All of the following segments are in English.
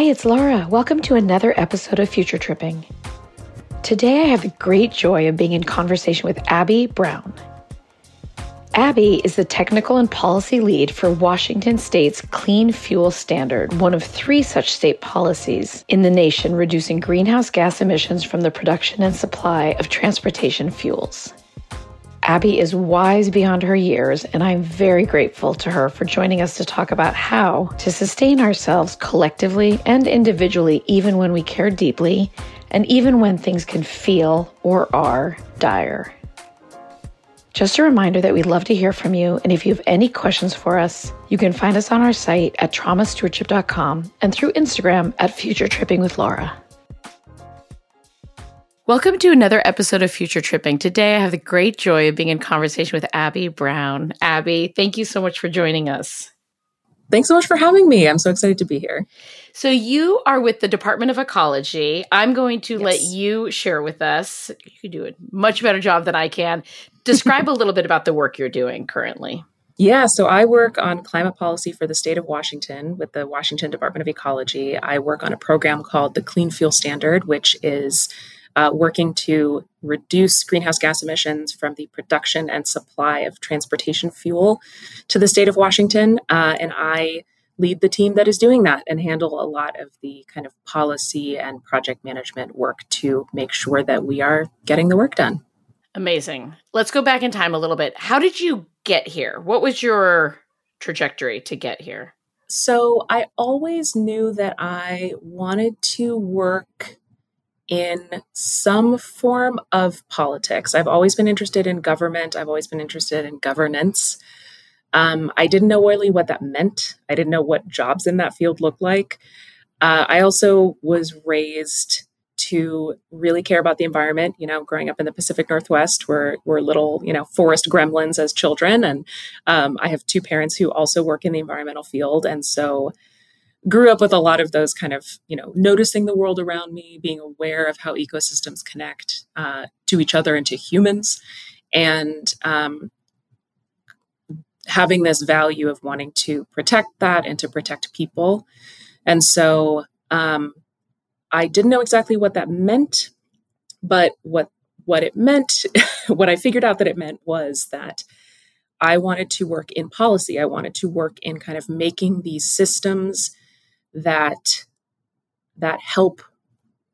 Hi, it's Laura. Welcome to another episode of Future Tripping. Today I have the great joy of being in conversation with Abbey Brown. Abbey is the technical and policy lead for Washington State's Clean Fuel Standard, one of three such state policies in the nation reducing greenhouse gas emissions from the production and supply of transportation fuels. Abbey is wise beyond her years, and I'm very grateful to her for joining us to talk about how to sustain ourselves collectively and individually, even when we care deeply, and even when things can feel or are dire. Just a reminder that we'd love to hear from you, and if you have any questions for us, you can find us on our site at traumastewardship.com and through Instagram at Future Tripping with Laura. Welcome to another episode of Future Tripping. Today, I have the great joy of being in conversation with Abbey Brown. Abbey, thank you so much for joining us. Thanks so much for having me. I'm so excited to be here. So, you are with the Department of Ecology. I'm going to yes. let you share with us. You can do a much better job than I can. Describe a little bit about the work you're doing currently. Yeah, so I work on climate policy for the state of Washington with the Washington Department of Ecology. I work on a program called the Clean Fuel Standard, which is uh, working to reduce greenhouse gas emissions from the production and supply of transportation fuel to the state of Washington. Uh, and I lead the team that is doing that and handle a lot of the kind of policy and project management work to make sure that we are getting the work done. Amazing. Let's go back in time a little bit. How did you get here? What was your trajectory to get here? So, I always knew that I wanted to work in some form of politics. I've always been interested in government, I've always been interested in governance. Um, I didn't know really what that meant, I didn't know what jobs in that field looked like. Uh, I also was raised to really care about the environment. You know, growing up in the Pacific Northwest, we're, we're little, you know, forest gremlins as children. And um, I have two parents who also work in the environmental field. And so grew up with a lot of those kind of you know noticing the world around me being aware of how ecosystems connect uh, to each other and to humans and um, having this value of wanting to protect that and to protect people. And so um, i didn't know exactly what that meant but what what it meant what i figured out that it meant was that i wanted to work in policy. I wanted to work in kind of making these systems that that help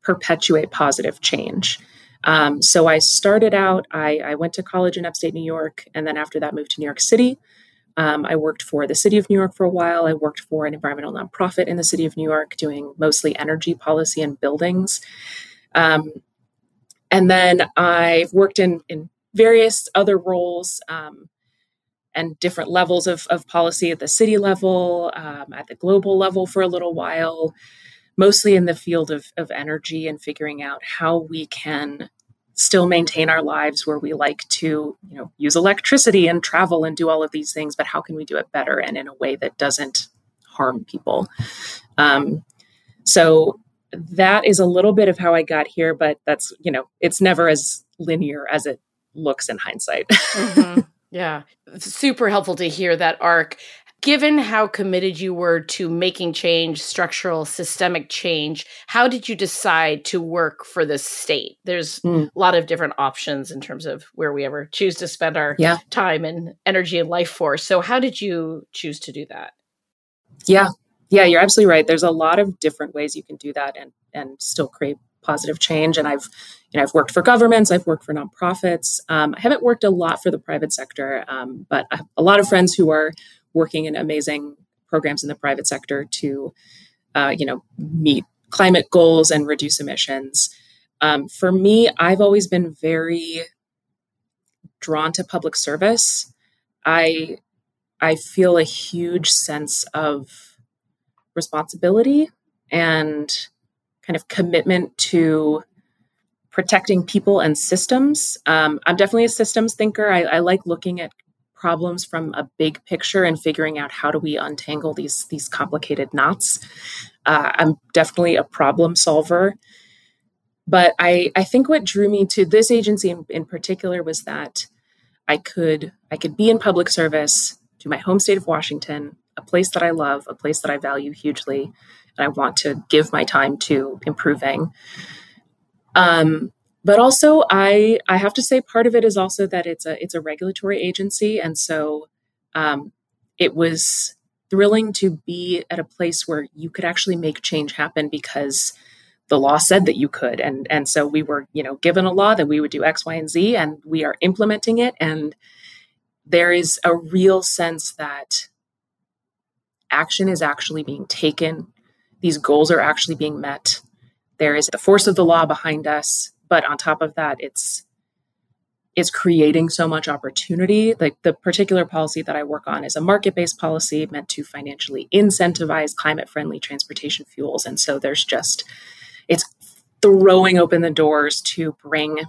perpetuate positive change. Um, so I started out. I, I, went to college in upstate New York, and then after that, moved to New York City. Um, I worked for the city of New York for a while. I worked for an environmental nonprofit in the city of New York, doing mostly energy policy and buildings. Um, and then I've worked in in various other roles. Um, and different levels of, of policy at the city level, um, at the global level for a little while, mostly in the field of, of energy and figuring out how we can still maintain our lives where we like to you know use electricity and travel and do all of these things but how can we do it better and in a way that doesn't harm people um, so that is a little bit of how i got here but that's you know it's never as linear as it looks in hindsight mm-hmm. Yeah. Super helpful to hear that arc. Given how committed you were to making change, structural, systemic change, how did you decide to work for the state? There's mm. a lot of different options in terms of where we ever choose to spend our yeah. time and energy and life force. So, how did you choose to do that? Yeah, yeah, you're absolutely right. There's a lot of different ways you can do that and and still create positive change. And I've, you know, I've worked for governments, I've worked for nonprofits. Um, I haven't worked a lot for the private sector, um, but I have a lot of friends who are working in amazing programs in the private sector to, uh, you know, meet climate goals and reduce emissions. Um, for me, I've always been very drawn to public service. I I feel a huge sense of responsibility and kind of commitment to protecting people and systems. Um, I'm definitely a systems thinker. I, I, like looking at problems from a big picture and figuring out how do we untangle these these complicated knots. Uh, I'm definitely a problem solver. But I, I think what drew me to this agency in, in particular was that I could I could be in public service to my home state of Washington, a place that I love, a place that I value hugely, I want to give my time to improving. Um, but also, I I have to say, part of it is also that it's a it's a regulatory agency, and so um, it was thrilling to be at a place where you could actually make change happen because the law said that you could. And and so we were you know given a law that we would do x y and z and we are implementing it. And there is a real sense that action is actually being taken these goals are actually being met there is the force of the law behind us but on top of that it's it's creating so much opportunity. Like the particular policy that I work on is a market based policy meant to financially incentivize climate friendly transportation fuels. And so there's just, it's throwing open the doors to bring,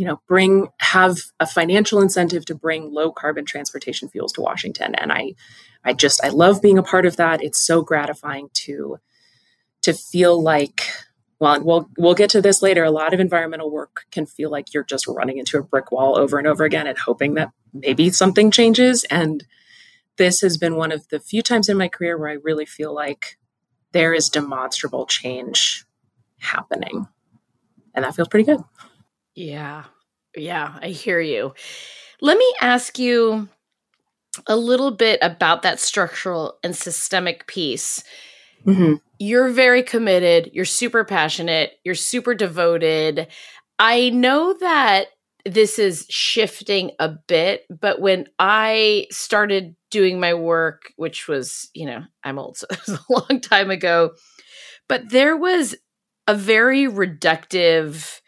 you know, bring, have a financial incentive to bring low carbon transportation fuels to Washington. And I, I just, I love being a part of that. It's so gratifying to, to feel like well, we'll we'll get to this later. A lot of environmental work can feel like you're just running into a brick wall over and over again and hoping that maybe something changes. And this has been one of the few times in my career where I really feel like there is demonstrable change happening. And that feels pretty good. Yeah. Yeah, I hear you. Let me ask you a little bit about that structural and systemic piece. Mm-hmm you're very committed, you're super passionate, you're super devoted. I know that this is shifting a bit, but when I started doing my work, which was, you know, I'm old, so it was a long time ago, but there was a very reductive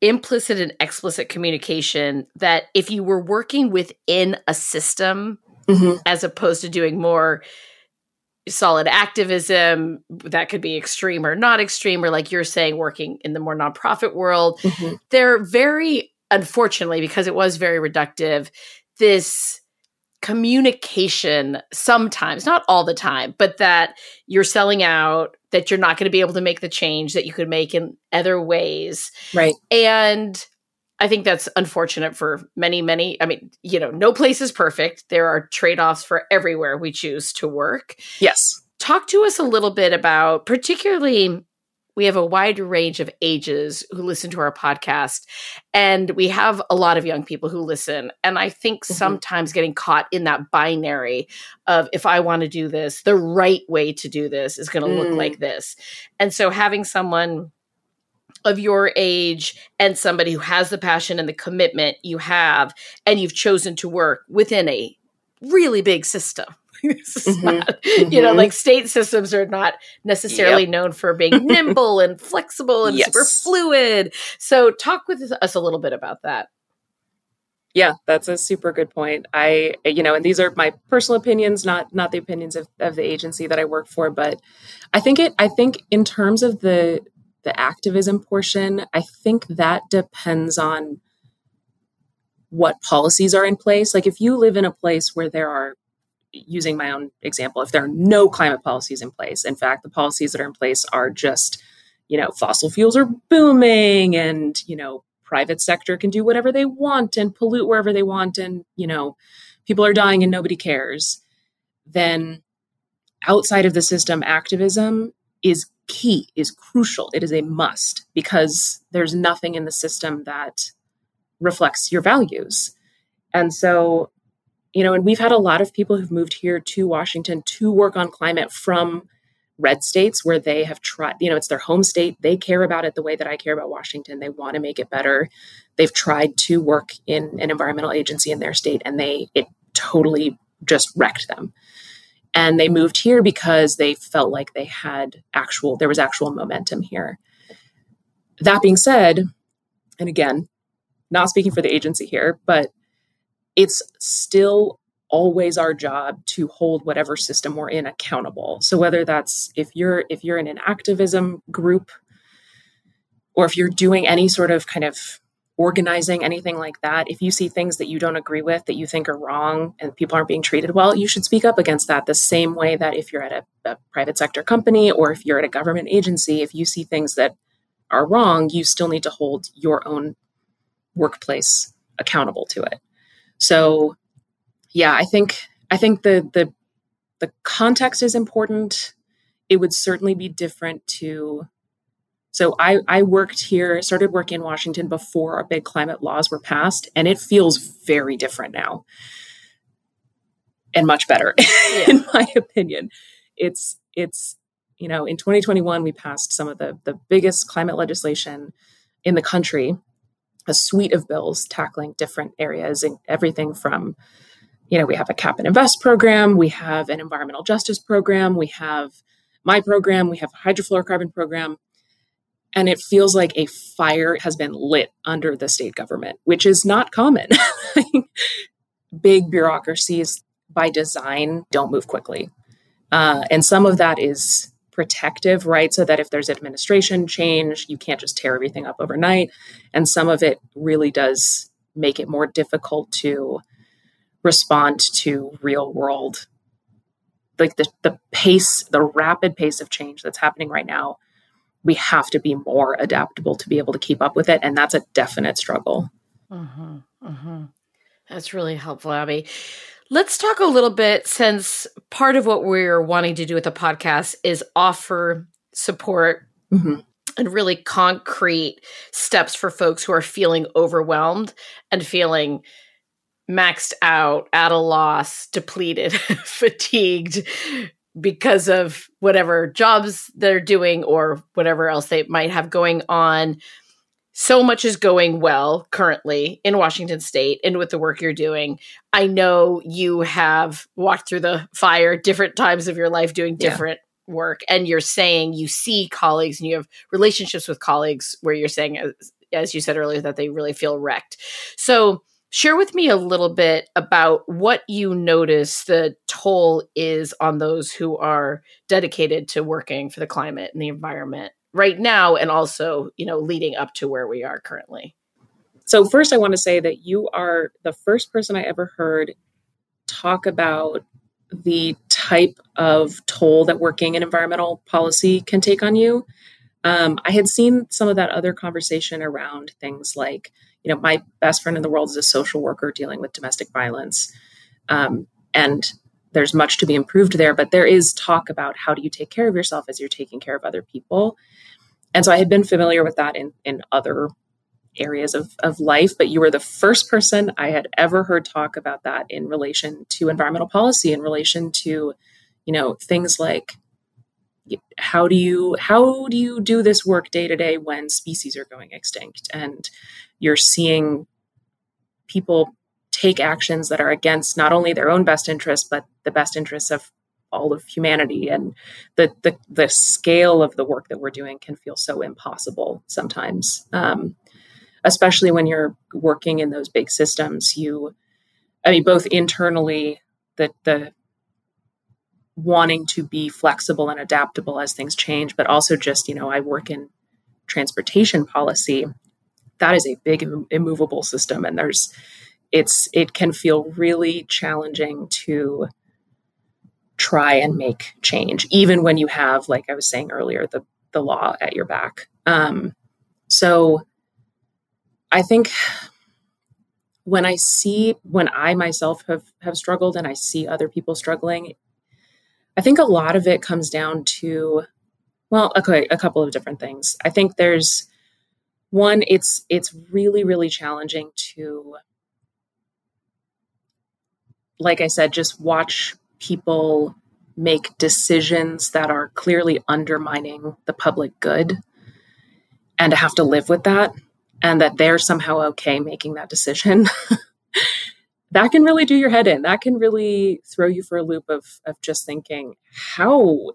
implicit and explicit communication that if you were working within a system mm-hmm. as opposed to doing more solid activism that could be extreme or not extreme or like you're saying working in the more nonprofit world mm-hmm. they're very unfortunately because it was very reductive this communication sometimes not all the time but that you're selling out that you're not going to be able to make the change that you could make in other ways right and I think that's unfortunate for many, many. I mean, you know, no place is perfect. There are trade offs for everywhere we choose to work. Yes. Talk to us a little bit about, particularly, we have a wide range of ages who listen to our podcast, and we have a lot of young people who listen. And I think mm-hmm. sometimes getting caught in that binary of if I want to do this, the right way to do this is going to mm. look like this. And so having someone of your age and somebody who has the passion and the commitment you have and you've chosen to work within a really big system mm-hmm. not, mm-hmm. you know like state systems are not necessarily yep. known for being nimble and flexible and yes. super fluid so talk with us a little bit about that yeah that's a super good point i you know and these are my personal opinions not not the opinions of, of the agency that i work for but i think it i think in terms of the the activism portion, I think that depends on what policies are in place. Like if you live in a place where there are, using my own example, if there are no climate policies in place, in fact, the policies that are in place are just, you know, fossil fuels are booming and, you know, private sector can do whatever they want and pollute wherever they want and, you know, people are dying and nobody cares, then outside of the system, activism is key, is crucial. It is a must because there's nothing in the system that reflects your values. And so, you know, and we've had a lot of people who've moved here to Washington to work on climate from red states where they have tried, you know, it's their home state. They care about it the way that I care about Washington. They want to make it better. They've tried to work in an environmental agency in their state and they, it totally just wrecked them and they moved here because they felt like they had actual there was actual momentum here that being said and again not speaking for the agency here but it's still always our job to hold whatever system we're in accountable so whether that's if you're if you're in an activism group or if you're doing any sort of kind of organizing, anything like that, if you see things that you don't agree with that you think are wrong and people aren't being treated well, you should speak up against that the same way that if you're at a, a, private sector company or if you're at a government agency, if you see things that are wrong, you still need to hold your own workplace accountable to it. So yeah, I think I think the the the context is important. it would certainly be different to so I, I worked here, started working in Washington before our big climate laws were passed, and it feels very different now and much better, yeah. in my opinion. It's it's you know, in 2021 we passed some of the the biggest climate legislation in the country, a suite of bills tackling different areas and everything from you know, we have a cap and invest program, we have an environmental justice program, we have my program, we have a hydrofluorocarbon program and it feels like a fire has been lit under the state government, which is not common. Big bureaucracies by design don't move quickly. Uh, and some of that is protective, right? So that if there's administration change, you can't just tear everything up overnight. And some of it really does make it more difficult to respond to real world like the, the pace the rapid pace of change that's happening right now we have to be more adaptable to be able to keep up with it. And that's a definite struggle. Mm-hmm, mm-hmm. That's really helpful, Abbey. Let's talk a little bit since part of what we're wanting to do with the podcast is offer support mm-hmm. and really concrete steps for folks who are feeling overwhelmed and feeling maxed out, at a loss, depleted, fatigued, because of whatever jobs they're doing or whatever else they might have going on. So much is going well currently in Washington state and with the work you're doing. I know you have walked through the fire different times of your life doing different yeah. work. And you're saying you see colleagues and you have relationships with colleagues where you're saying, as, as you said earlier, that they really feel wrecked. So, Share with me a little bit about what you notice the toll is on those who are dedicated to working for the climate and the environment right now and also, you know, leading up to where we are currently. So first I want to say that you are the first person I ever heard talk about the type of toll that working in environmental policy can take on you. Um, I had seen some of that other conversation around things like you know, my best friend in the world is a social worker dealing with domestic violence. Um, and there's much to be improved there, but there is talk about how do you take care of yourself as you're taking care of other people. And so I had been familiar with that in, in other areas of, of life, but you were the first person I had ever heard talk about that in relation to environmental policy, in relation to, you know, things like how do you how do you do this work day to day when species are going extinct and you're seeing people take actions that are against not only their own best interests but the best interests of all of humanity and the the, the scale of the work that we're doing can feel so impossible sometimes um, especially when you're working in those big systems you i mean both internally the the wanting to be flexible and adaptable as things change, but also just, you know, I work in transportation policy. That is a big immovable system and there's it's it can feel really challenging to try and make change even when you have like I was saying earlier the the law at your back. Um so I think when I see when I myself have have struggled and I see other people struggling, I think a lot of it comes down to, well, okay, a couple of different things. I think there's one, it's it's really really challenging to, like I said, just watch people make decisions that are clearly undermining the public good, and to have to live with that, and that they're somehow okay making that decision. that can really do your head in. That can really throw you for a loop of of just thinking, how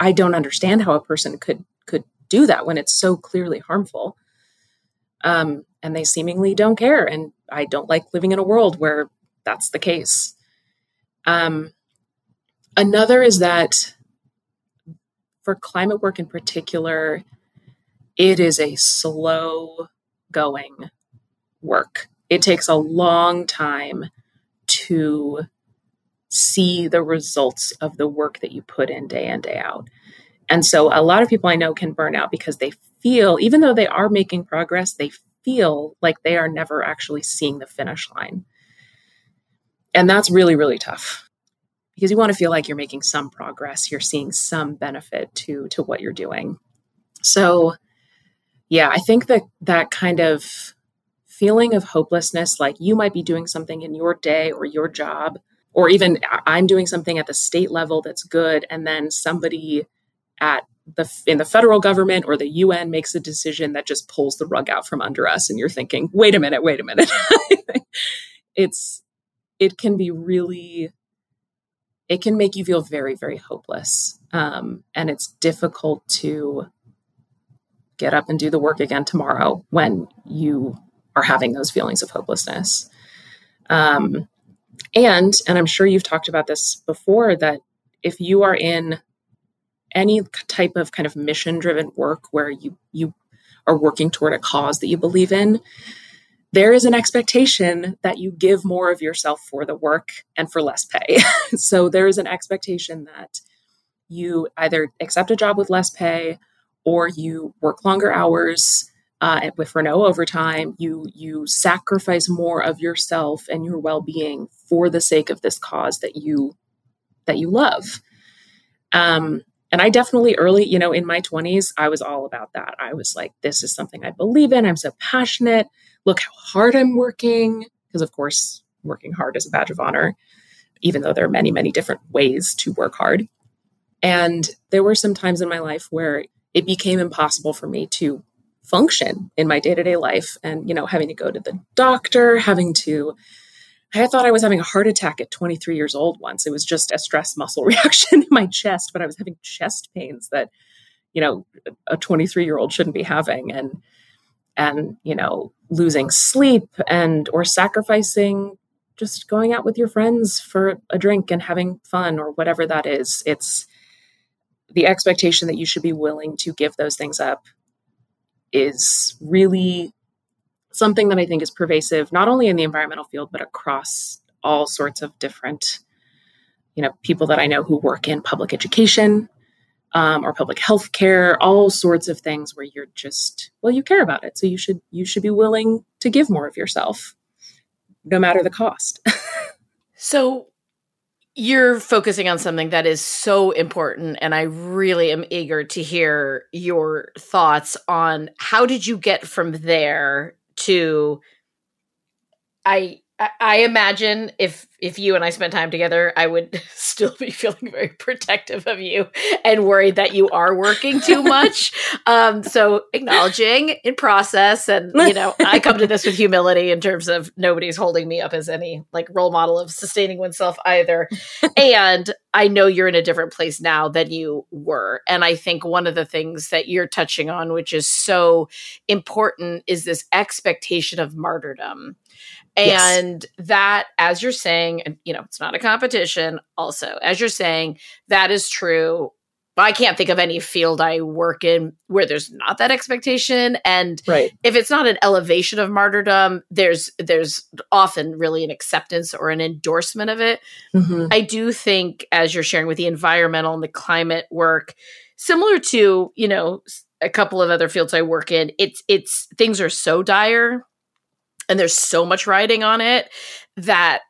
I don't understand how a person could could do that when it's so clearly harmful. Um, and they seemingly don't care. And I don't like living in a world where that's the case. Um, another is that for climate work in particular, it is a slow going work it takes a long time to see the results of the work that you put in day in, day out. And so a lot of people I know can burn out because they feel, even though they are making progress, they feel like they are never actually seeing the finish line. And that's really, really tough. because you want to feel like you're making some progress, you're seeing some benefit to to what you're doing. So, yeah, I think that that kind of feeling of hopelessness, like you might be doing something in your day or your job, or even I'm doing something at the state level that's good, and then somebody at the in the federal government or the UN makes a decision that just pulls the rug out from under us, and you're thinking, wait a minute, wait a minute. it's it can be really it can make you feel very very hopeless um, and it's difficult to get up and do the work again tomorrow when you are having those feelings of hopelessness. Um, and and i'm sure you've talked about this before that if you are in any type of kind of mission driven work where you you are working toward a cause that you believe in there is an expectation that you give more of yourself for the work and for less pay. so there is an expectation that you either accept a job with less pay or you work longer hours uh, with for no overtime. You you sacrifice more of yourself and your well being for the sake of this cause that you that you love. Um, and I definitely early, you know, in my 20s, I was all about that. I was like, this is something I believe in. I'm so passionate look how hard I'm working. Because, of course, working hard is a badge of honor, even though there are many, many different ways to work hard. And there were some times in my life where it became impossible for me to function in my day-to-day life and you know having to go to the doctor having to i thought i was having a heart attack at 23 years old once it was just a stress muscle reaction in my chest but i was having chest pains that you know a 23 year old shouldn't be having and and you know losing sleep and or sacrificing just going out with your friends for a drink and having fun or whatever that is. It's the expectation that you should be willing to give those things up is really something that i think is pervasive not only in the environmental field but across all sorts of different you know people that i know who work in public education um, or public health care, all sorts of things where you're just, well, you care about it. So you should, you should be willing to give more of yourself, no matter the cost. so you're focusing on something that is so important and i really am eager to hear your thoughts on how did you get from there to i I imagine if if you and I spent time together, I would still be feeling very protective of you and worried that you are working too much. um, so acknowledging in process, and you know, I come to this with humility in terms of nobody's holding me up as any like role model of sustaining oneself either. and I know you're in a different place now than you were, and I think one of the things that you're touching on, which is so important, is this expectation of martyrdom and yes. that, as you're saying, and you know, it's not a competition. Also, as you're saying, that is true. I can't think of any field I work in where there's not that expectation. And right. if it's not an elevation of martyrdom, there's there's often really an acceptance or an endorsement of it. Mm-hmm. I do think, as you're sharing with the environmental and the climate work, similar to you know a couple of other fields I work in, it's it's things are so dire and there's so much writing on it that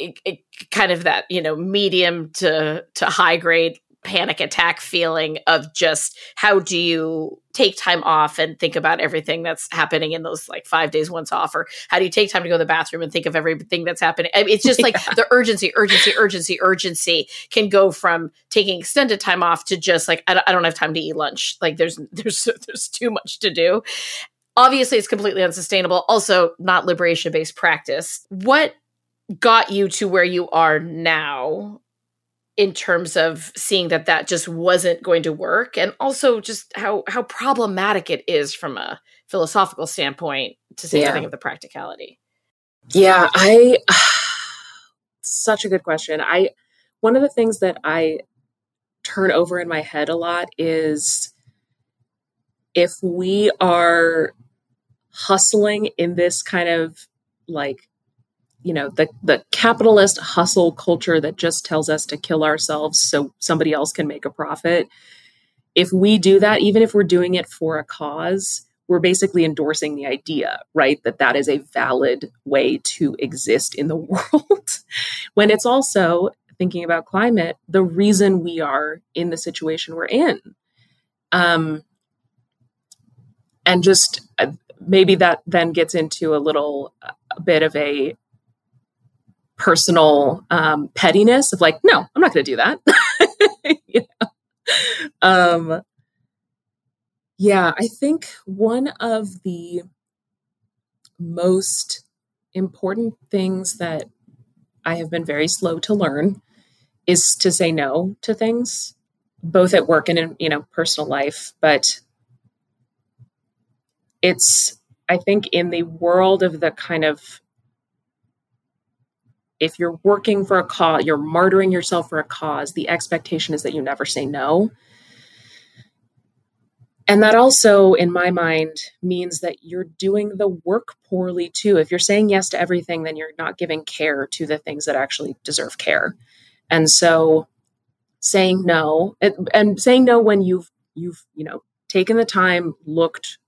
it, it kind of that you know medium to to high grade panic attack feeling of just how do you take time off and think about everything that's happening in those like five days once off? Or how do you take time to go to the bathroom and think of everything that's happening? I mean, it's just like yeah. the urgency urgency urgency urgency can go from taking extended time off to just like I don't, I don't have time to eat lunch. Like there's there's there's too much to do obviously it's completely unsustainable. Also not liberation based practice. What got you to where you are now in terms of seeing that that just wasn't going to work? And also just how how problematic it is from a philosophical standpoint to say yeah. nothing of the practicality. Yeah i such a good question. I one of the things that i turn over in my head a lot is if we are hustling in this kind of like you know the the capitalist hustle culture that just tells us to kill ourselves so somebody else can make a profit if we do that even if we're doing it for a cause we're basically endorsing the idea right that that is a valid way to exist in the world when it's also thinking about climate the reason we are in the situation we're in. Um, and just uh, maybe that then gets into a little a bit of a personal um, pettiness of like, no, I'm not going to do that. you know? um, yeah, I think one of the most important things that I have been very slow to learn is to say no to things, both at work and in you know personal life. But it's I think in the world of the kind of if you're working for a cause, you're martyring yourself for a cause, the expectation is that you never say no. And that also, in my mind, means that you're doing the work poorly too. If you're saying yes to everything, then you're not giving care to the things that actually deserve care. And so saying no and saying no when you've you've, you know, taken the time, looked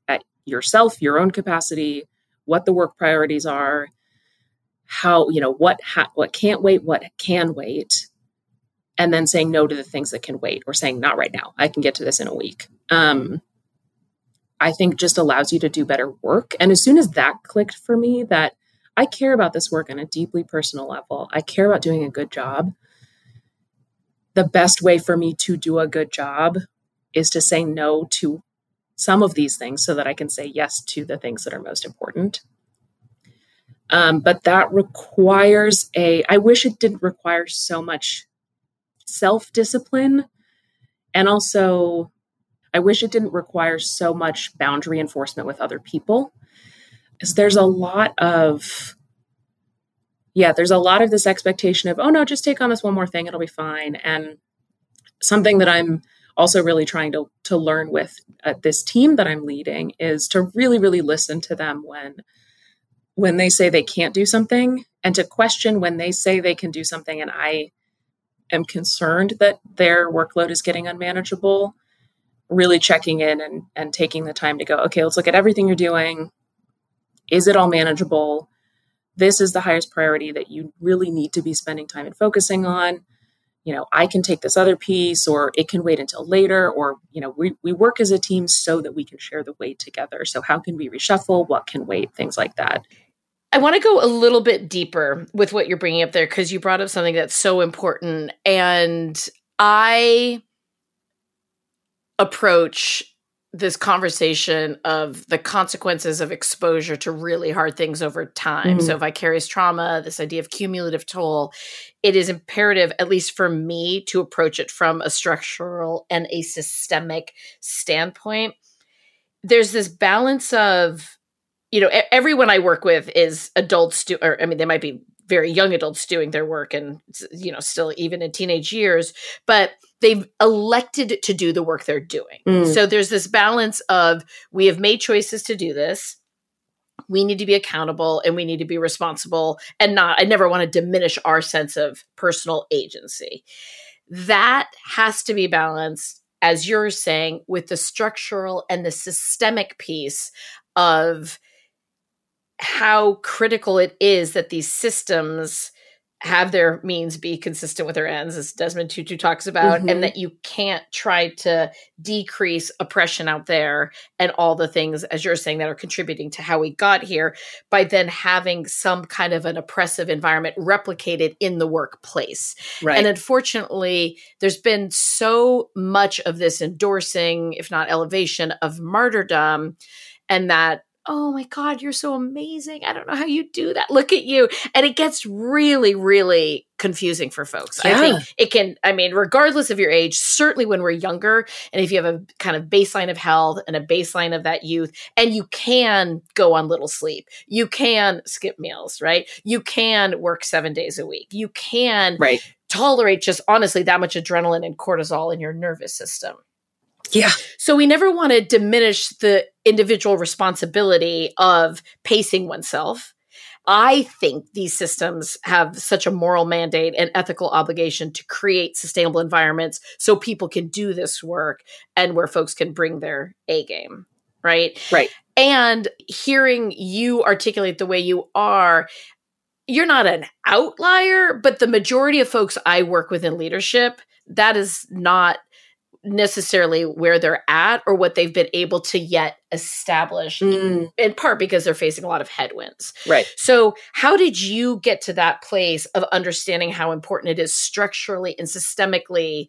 yourself, your own capacity, what the work priorities are, how, you know, what ha- what can't wait, what can wait, and then saying no to the things that can wait or saying not right now. I can get to this in a week. Um, I think just allows you to do better work. And as soon as that clicked for me, that I care about this work on a deeply personal level, I care about doing a good job. The best way for me to do a good job is to say no to some of these things so that I can say yes to the things that are most important. Um, but that requires a, I wish it didn't require so much self discipline and also I wish it didn't require so much boundary enforcement with other people. Because there's a lot of, yeah, there's a lot of this expectation of, oh no, just take on this one more thing, it'll be fine. And something that I'm also really trying to, to learn with uh, this team that I'm leading is to really, really listen to them when when they say they can't do something and to question when they say they can do something and I am concerned that their workload is getting unmanageable really checking in and, and taking the time to go, okay, let's look at everything you're doing. Is it all manageable? This is the highest priority that you really need to be spending time and focusing on. You know, I can take this other piece or it can wait until later, or, you know, we, we work as a team so that we can share the weight together. So, how can we reshuffle? What can wait? Things like that. I want to go a little bit deeper with what you're bringing up there because you brought up something that's so important. And I approach this conversation of the consequences of exposure to really hard things over time. Mm-hmm. So, vicarious trauma, this idea of cumulative toll, it is imperative, at least for me, to approach it from a structural and a systemic standpoint. There's this balance of, you know, everyone I work with is adults, do, or I mean, they might be very young adults doing their work and, you know, still even in teenage years, but they've elected to do the work they're doing. Mm. So there's this balance of we have made choices to do this. We need to be accountable and we need to be responsible and not, I never want to diminish our sense of personal agency. That has to be balanced, as you're saying, with the structural and the systemic piece of how critical it is that these systems have their means be consistent with their ends, as Desmond Tutu talks about, mm-hmm. and that you can't try to decrease oppression out there and all the things, as you're saying, that are contributing to how we got here by then having some kind of an oppressive environment replicated in the workplace. Right. And unfortunately, there's been so much of this endorsing, if not elevation, of martyrdom, and that oh my God, you're so amazing. I don't know how you do that. Look at you. And it gets really, really confusing for folks. Yeah. I think it can, I mean, regardless of your age, certainly when we're younger, and if you have a kind of baseline of health and a baseline of that youth, and you can go on little sleep, you can skip meals, right? You can work seven days a week. You can right. tolerate just honestly that much adrenaline and cortisol in your nervous system. Yeah. So we never want to diminish the individual responsibility of pacing oneself. I think these systems have such a moral mandate and ethical obligation to create sustainable environments so people can do this work and where folks can bring their A game. Right. Right. And hearing you articulate the way you are, you're not an outlier, but the majority of folks I work with in leadership, that is not necessarily where they're at or what they've been able to yet establish mm. in part because they're facing a lot of headwinds. Right. So, how did you get to that place of understanding how important it is structurally and systemically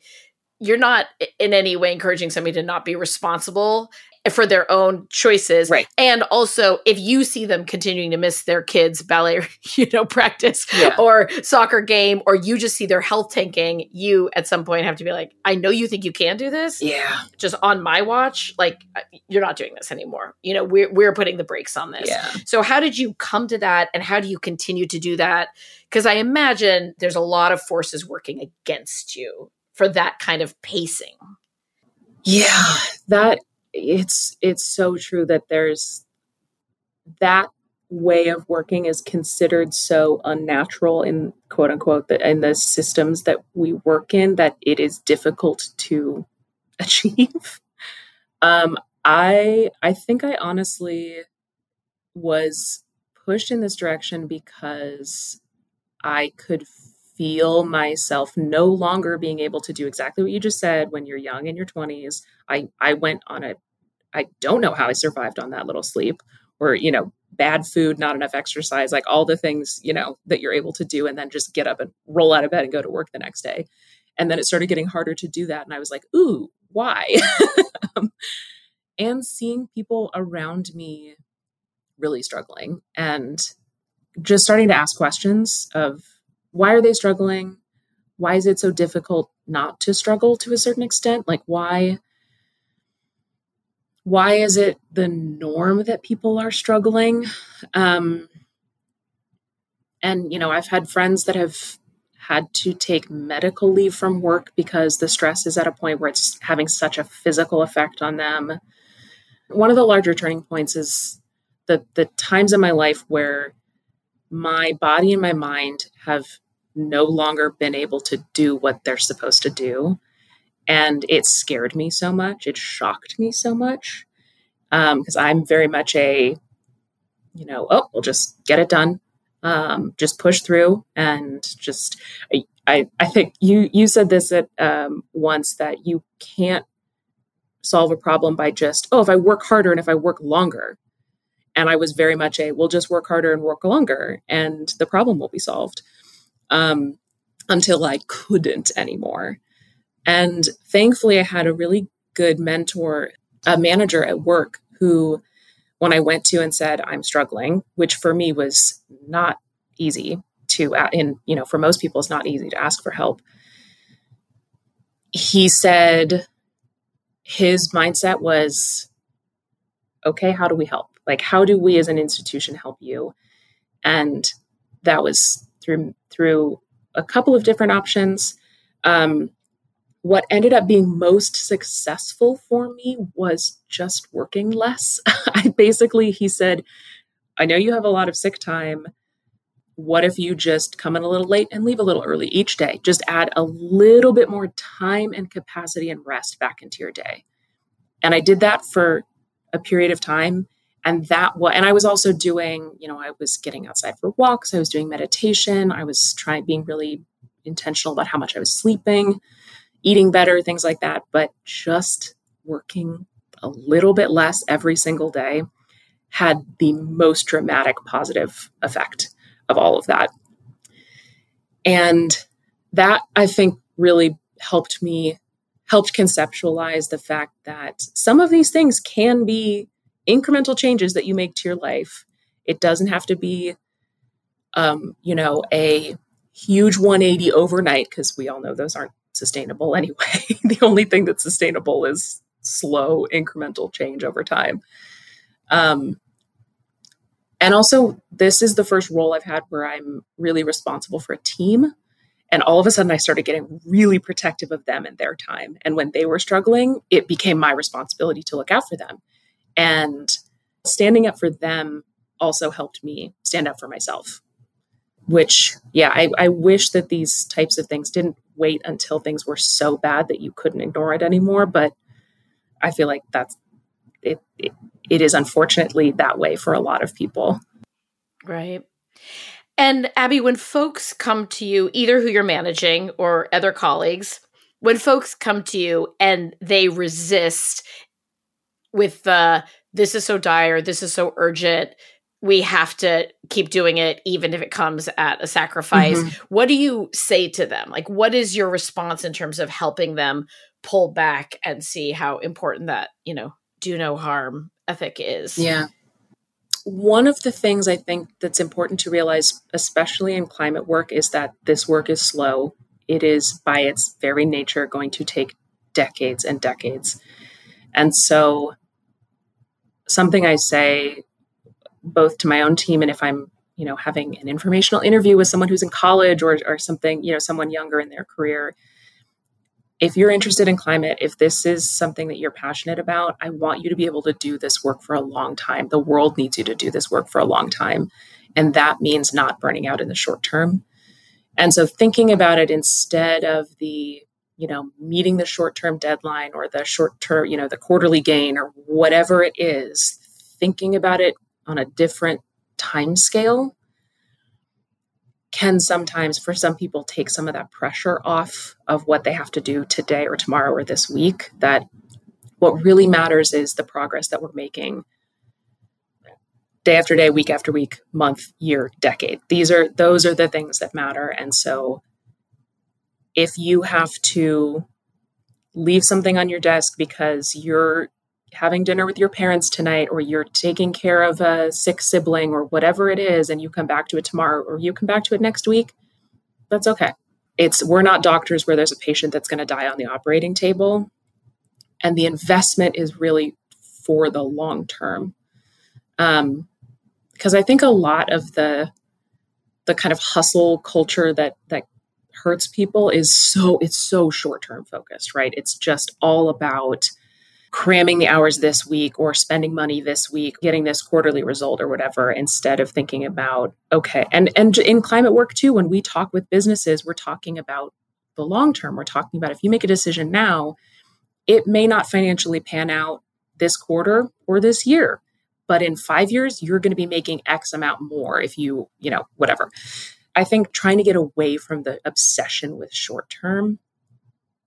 you're not in any way encouraging somebody to not be responsible for their own choices. Right. And also if you see them continuing to miss their kids ballet, you know, practice yeah. or soccer game, or you just see their health tanking, you at some point have to be like, I know you think you can do this. Yeah. Just on my watch, like uh, you're not doing this anymore. You know, we're we're putting the brakes on this. Yeah. So how did you come to that and how do you continue to do that? Because I imagine there's a lot of forces working against you for that kind of pacing. Yeah, that it's it's so true that there's that way of working is considered so unnatural in quote unquote the, in the systems that we work in that it is difficult to achieve. um, I I think I honestly was pushed in this direction because I could feel myself no longer being able to do exactly what you just said when you're young in your 20s. I, I went on a, I don't know how I survived on that little sleep or, you know, bad food, not enough exercise, like all the things, you know, that you're able to do and then just get up and roll out of bed and go to work the next day. And then it started getting harder to do that. And I was like, ooh, why? um, and seeing people around me really struggling and just starting to ask questions of why are they struggling? Why is it so difficult not to struggle to a certain extent? Like why why is it the norm that people are struggling? Um, and you know, I've had friends that have had to take medical leave from work because the stress is at a point where it's having such a physical effect on them. One of the larger turning points is the the times in my life where my body and my mind have no longer been able to do what they're supposed to do. And it scared me so much. It shocked me so much. Because um, I'm very much a, you know, oh, we'll just get it done. Um, just push through and just, I, I, I think you, you said this at um, once that you can't solve a problem by just, oh, if I work harder and if I work longer. And I was very much a, we'll just work harder and work longer and the problem will be solved um, until I couldn't anymore. And thankfully, I had a really good mentor, a manager at work who, when I went to and said, I'm struggling, which for me was not easy to, in, you know, for most people, it's not easy to ask for help. He said his mindset was, okay, how do we help? Like, how do we as an institution help you? And that was through through a couple of different options. Um, what ended up being most successful for me was just working less. I basically, he said, I know you have a lot of sick time. What if you just come in a little late and leave a little early each day? Just add a little bit more time and capacity and rest back into your day. And I did that for a period of time and that was and i was also doing you know i was getting outside for walks i was doing meditation i was trying being really intentional about how much i was sleeping eating better things like that but just working a little bit less every single day had the most dramatic positive effect of all of that. And that i think really helped me helped conceptualize the fact that some of these things can be incremental changes that you make to your life. It doesn't have to be, um, you know, a huge 180 overnight because we all know those aren't sustainable anyway. the only thing that's sustainable is slow incremental change over time. Um, and also, this is the first role I've had where I'm really responsible for a team. And all of a sudden, I started getting really protective of them and their time. And when they were struggling, it became my responsibility to look out for them. And standing up for them also helped me stand up for myself. Which, yeah, I, I wish that these types of things didn't wait until things were so bad that you couldn't ignore it anymore. But I feel like that's it, it, it is unfortunately that way for a lot of people. Right. And Abbey, when folks come to you, either who you're managing or other colleagues, when folks come to you and they resist with the this is so dire, this is so urgent, we have to keep doing it even if it comes at a sacrifice. Mm-hmm. What do you say to them? Like what is your response in terms of helping them pull back and see how important that, you know, do no harm ethic is? Yeah one of the things I think that's important to realize, especially in climate work, is that this work is slow. It is, by its very nature, going to take decades and decades. And so, something I say both to my own team and if I'm, you know, having an informational interview with someone who's in college or, or something, you know, someone younger in their career, if you're interested in climate, if this is something that you're passionate about, I want you to be able to do this work for a long time. The world needs you to do this work for a long time. And that means not burning out in the short term. And so thinking about it instead of the, you know, meeting the short term deadline or the short term, you know, the quarterly gain or whatever it is, thinking about it on a different time scale can sometimes, for some people, take some of that pressure off of what they have to do today or tomorrow or this week. That what really matters is the progress that we're making day after day, week after week, month, year, decade. These are those are the things that matter. And so if you have to leave something on your desk because you're having dinner with your parents tonight or you're taking care of a sick sibling or whatever it is and you come back to it tomorrow or you come back to it next week that's okay. It's we're not doctors where there's a patient that's going to die on the operating table and the investment is really for the long term. Um because i think a lot of the the kind of hustle culture that that hurts people is so it's so short term focused right? It's just all about cramming the hours this week or spending money this week getting this quarterly result or whatever instead of thinking about okay and and in climate work too when we talk with businesses we're talking about the long term. We're talking about if you make a decision now it may not financially pan out this quarter or this year but in 5 years you're going to be making x amount more if you you know whatever i think trying to get away from the obsession with short term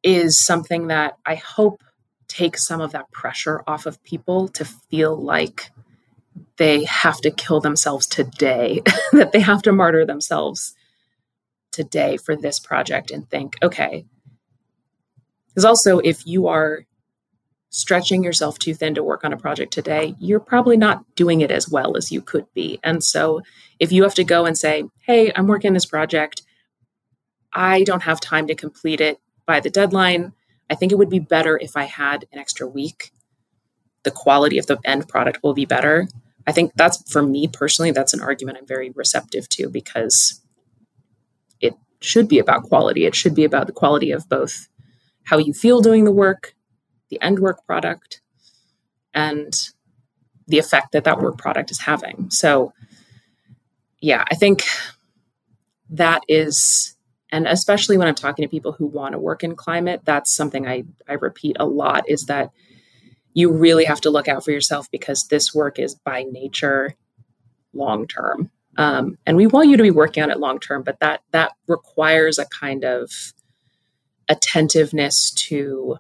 is something that i hope takes some of that pressure off of people to feel like they have to kill themselves today, that they have to martyr themselves today for this project and think, okay. Because also, if you are stretching yourself too thin to work on a project today, you're probably not doing it as well as you could be. And so, if you have to go and say, hey, I'm working this project, I don't have time to complete it by the deadline. I think it would be better if I had an extra week. The quality of the end product will be better. I think that's for me personally, that's an argument I'm very receptive to because it should be about quality. It should be about the quality of both how you feel doing the work, the end work product, and the effect that that work product is having. So, yeah, I think that is and especially when i'm talking to people who want to work in climate that's something i i repeat a lot is that you really have to look out for yourself because this work is by nature long term um, and we want you to be working on it long term but that that requires a kind of attentiveness to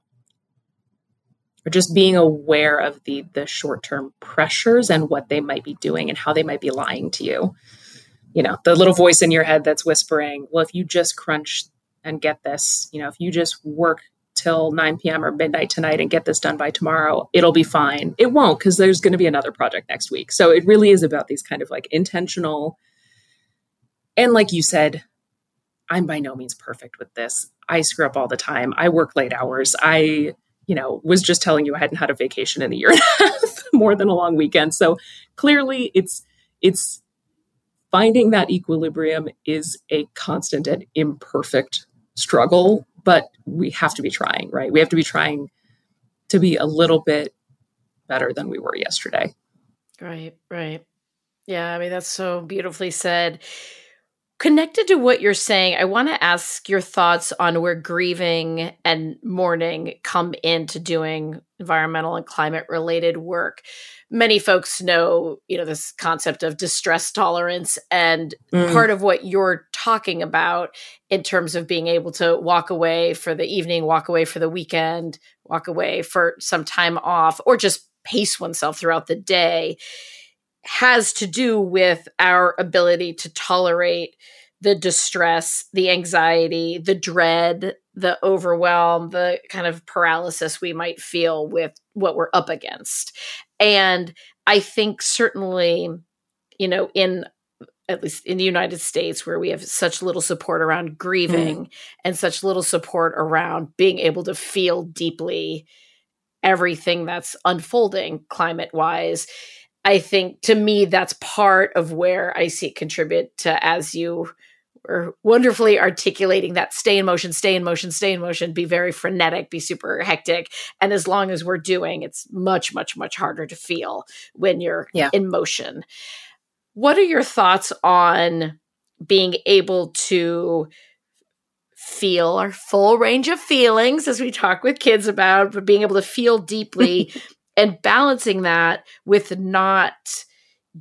or just being aware of the the short term pressures and what they might be doing and how they might be lying to you you know, the little voice in your head that's whispering, well, if you just crunch and get this, you know, if you just work till 9 p.m. or midnight tonight and get this done by tomorrow, it'll be fine. It won't because there's going to be another project next week. So it really is about these kind of like intentional. And like you said, I'm by no means perfect with this. I screw up all the time. I work late hours. I, you know, was just telling you I hadn't had a vacation in a year and a half, more than a long weekend. So clearly it's it's finding that equilibrium is a constant and imperfect struggle, but we have to be trying, right? We have to be trying to be a little bit better than we were yesterday. Right, right. Yeah, I mean, that's so beautifully said. Connected to what you're saying, I want to ask your thoughts on where grieving and mourning come into doing environmental and climate related work. Many folks know, you know, this concept of distress tolerance and mm. part of what you're talking about in terms of being able to walk away for the evening, walk away for the weekend, walk away for some time off or just pace oneself throughout the day has to do with our ability to tolerate the distress, the anxiety, the dread, the overwhelm, the kind of paralysis we might feel with what we're up against. And I think certainly, you know, in at least in the United States, where we have such little support around grieving mm. and such little support around being able to feel deeply everything that's unfolding climate wise, I think to me, that's part of where I see it contribute to, as you were wonderfully articulating that stay in motion, stay in motion, stay in motion, be very frenetic, be super hectic. And as long as we're doing, it's much, much, much harder to feel when you're yeah. in motion. What are your thoughts on being able to feel our full range of feelings as we talk with kids about, but being able to feel deeply and balancing that with not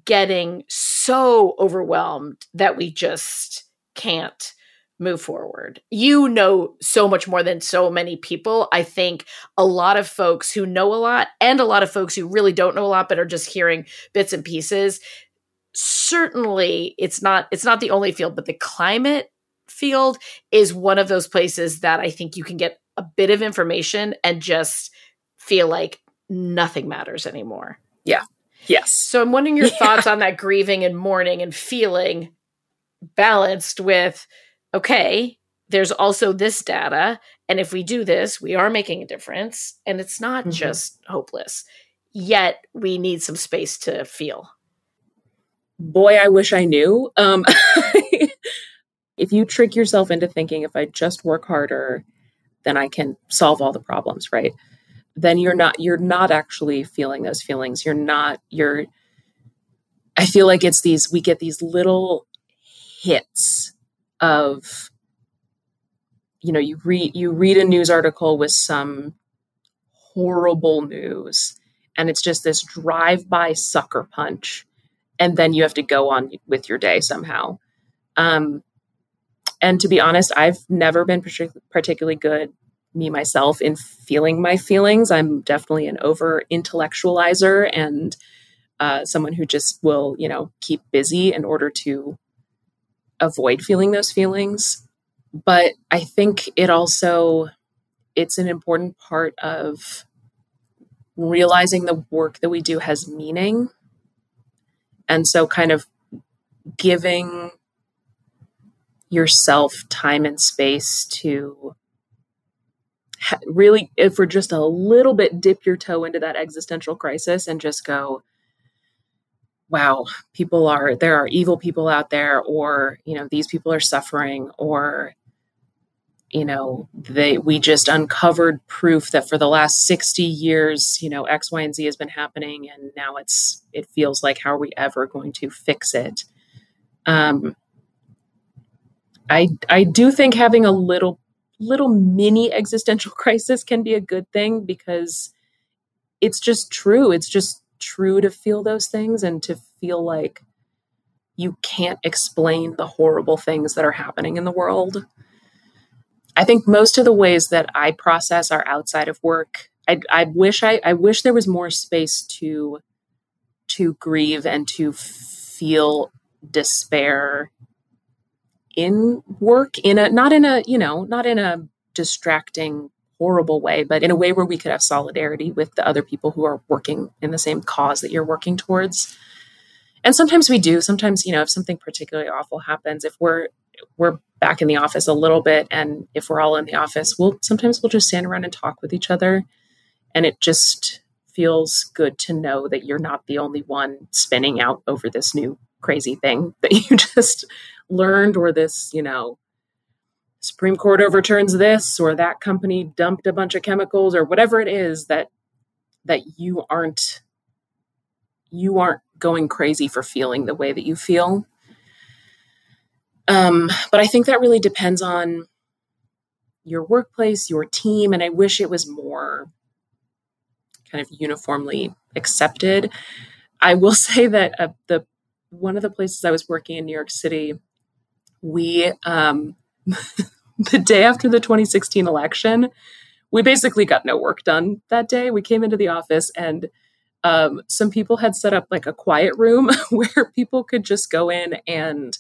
getting so overwhelmed that we just can't move forward. You know so much more than so many people. I think a lot of folks who know a lot and a lot of folks who really don't know a lot but are just hearing bits and pieces. Certainly it's not it's not the only field but the climate field is one of those places that I think you can get a bit of information and just feel like nothing matters anymore. Yeah. Yes. So I'm wondering your yeah. thoughts on that grieving and mourning and feeling balanced with okay, there's also this data and if we do this, we are making a difference and it's not mm-hmm. just hopeless. Yet we need some space to feel. Boy, I wish I knew. Um if you trick yourself into thinking if I just work harder, then I can solve all the problems, right? Then you're not you're not actually feeling those feelings. You're not you're i feel like it's these we get these little hits of you know you read you read a news article with some horrible news and it's just this drive by sucker punch and then you have to go on with your day somehow. Um and to be honest i've never been particularly good me myself in feeling my feelings. I'm definitely an over intellectualizer and uh, someone who just will, you know, keep busy in order to avoid feeling those feelings. But I think it also it's an important part of realizing the work that we do has meaning. And so kind of giving yourself time and space to really, if we're just a little bit dip your toe into that existential crisis and just go, wow, people are, there are evil people out there, or, you know, these people are suffering, or, you know, they, we just uncovered proof that for the last 60 years, you know, X, Y, and Z has been happening. And now it's, it feels like, how are we ever going to fix it? Um, I, I do think having a little little mini existential crisis can be a good thing because it's just true. It's just true to feel those things and to feel like you can't explain the horrible things that are happening in the world. I think most of the ways that I process are outside of work. I, I wish I, I wish there was more space to to grieve and to feel despair in work in a not in a you know not in a distracting horrible way but in a way where we could have solidarity with the other people who are working in the same cause that you're working towards. And sometimes we do. Sometimes you know if something particularly awful happens if we're we're back in the office a little bit and if we're all in the office we'll sometimes we'll just stand around and talk with each other. And it just feels good to know that you're not the only one spinning out over this new crazy thing that you just learned or this, you know, Supreme Court overturns this or that company dumped a bunch of chemicals or whatever it is that that you aren't you aren't going crazy for feeling the way that you feel. Um, but I think that really depends on your workplace, your team, and I wish it was more kind of uniformly accepted. I will say that uh, the one of the places I was working in New York City, we um, the day after the 2016 election, we basically got no work done that day. We came into the office and um, some people had set up like a quiet room where people could just go in and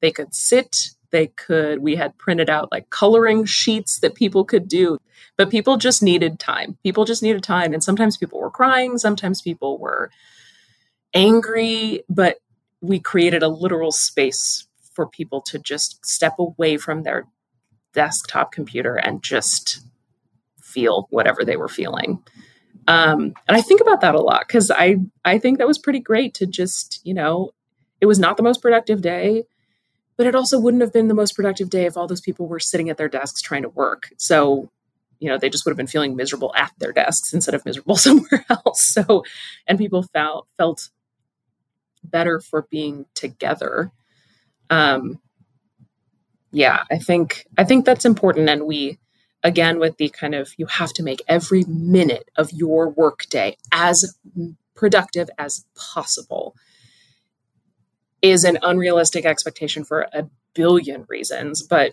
they could sit. They could we had printed out like coloring sheets that people could do. But people just needed time. People just needed time. And sometimes people were crying. Sometimes people were angry. But we created a literal space for people to just step away from their desktop computer and just feel whatever they were feeling um, and i think about that a lot because i i think that was pretty great to just you know it was not the most productive day but it also wouldn't have been the most productive day if all those people were sitting at their desks trying to work. So, you know, they just would have been feeling miserable at their desks instead of miserable somewhere else. So, and people felt felt better for being together. Um, yeah, I think I think that's important, and we again with the kind of you have to make every minute of your workday as productive as possible is an unrealistic expectation for a billion reasons. But,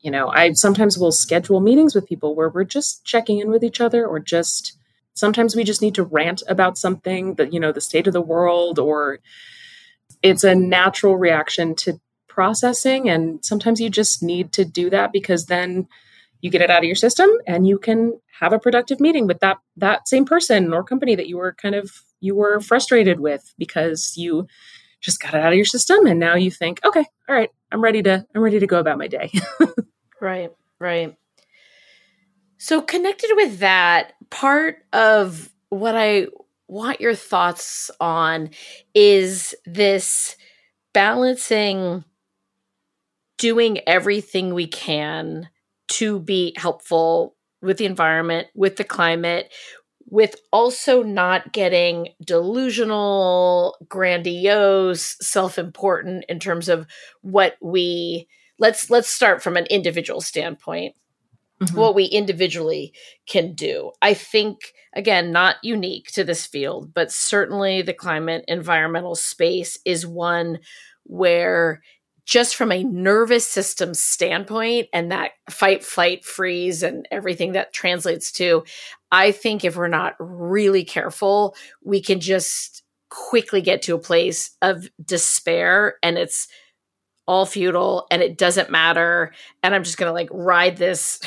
you know, I sometimes will schedule meetings with people where we're just checking in with each other or just sometimes we just need to rant about something that, you know, the state of the world or it's a natural reaction to processing. And sometimes you just need to do that because then you get it out of your system and you can have a productive meeting with that that same person or company that you were kind of you were frustrated with because you just got it out of your system and now you think okay all right i'm ready to i'm ready to go about my day right right so connected with that part of what i want your thoughts on is this balancing doing everything we can to be helpful with the environment, with the climate, with also not getting delusional, grandiose, self-important in terms of what we let's let's start from an individual standpoint. Mm-hmm. What we individually can do. I think again not unique to this field, but certainly the climate environmental space is one where just from a nervous system standpoint and that fight, flight, freeze, and everything that translates to, I think if we're not really careful, we can just quickly get to a place of despair and it's all futile and it doesn't matter. And I'm just going to like ride this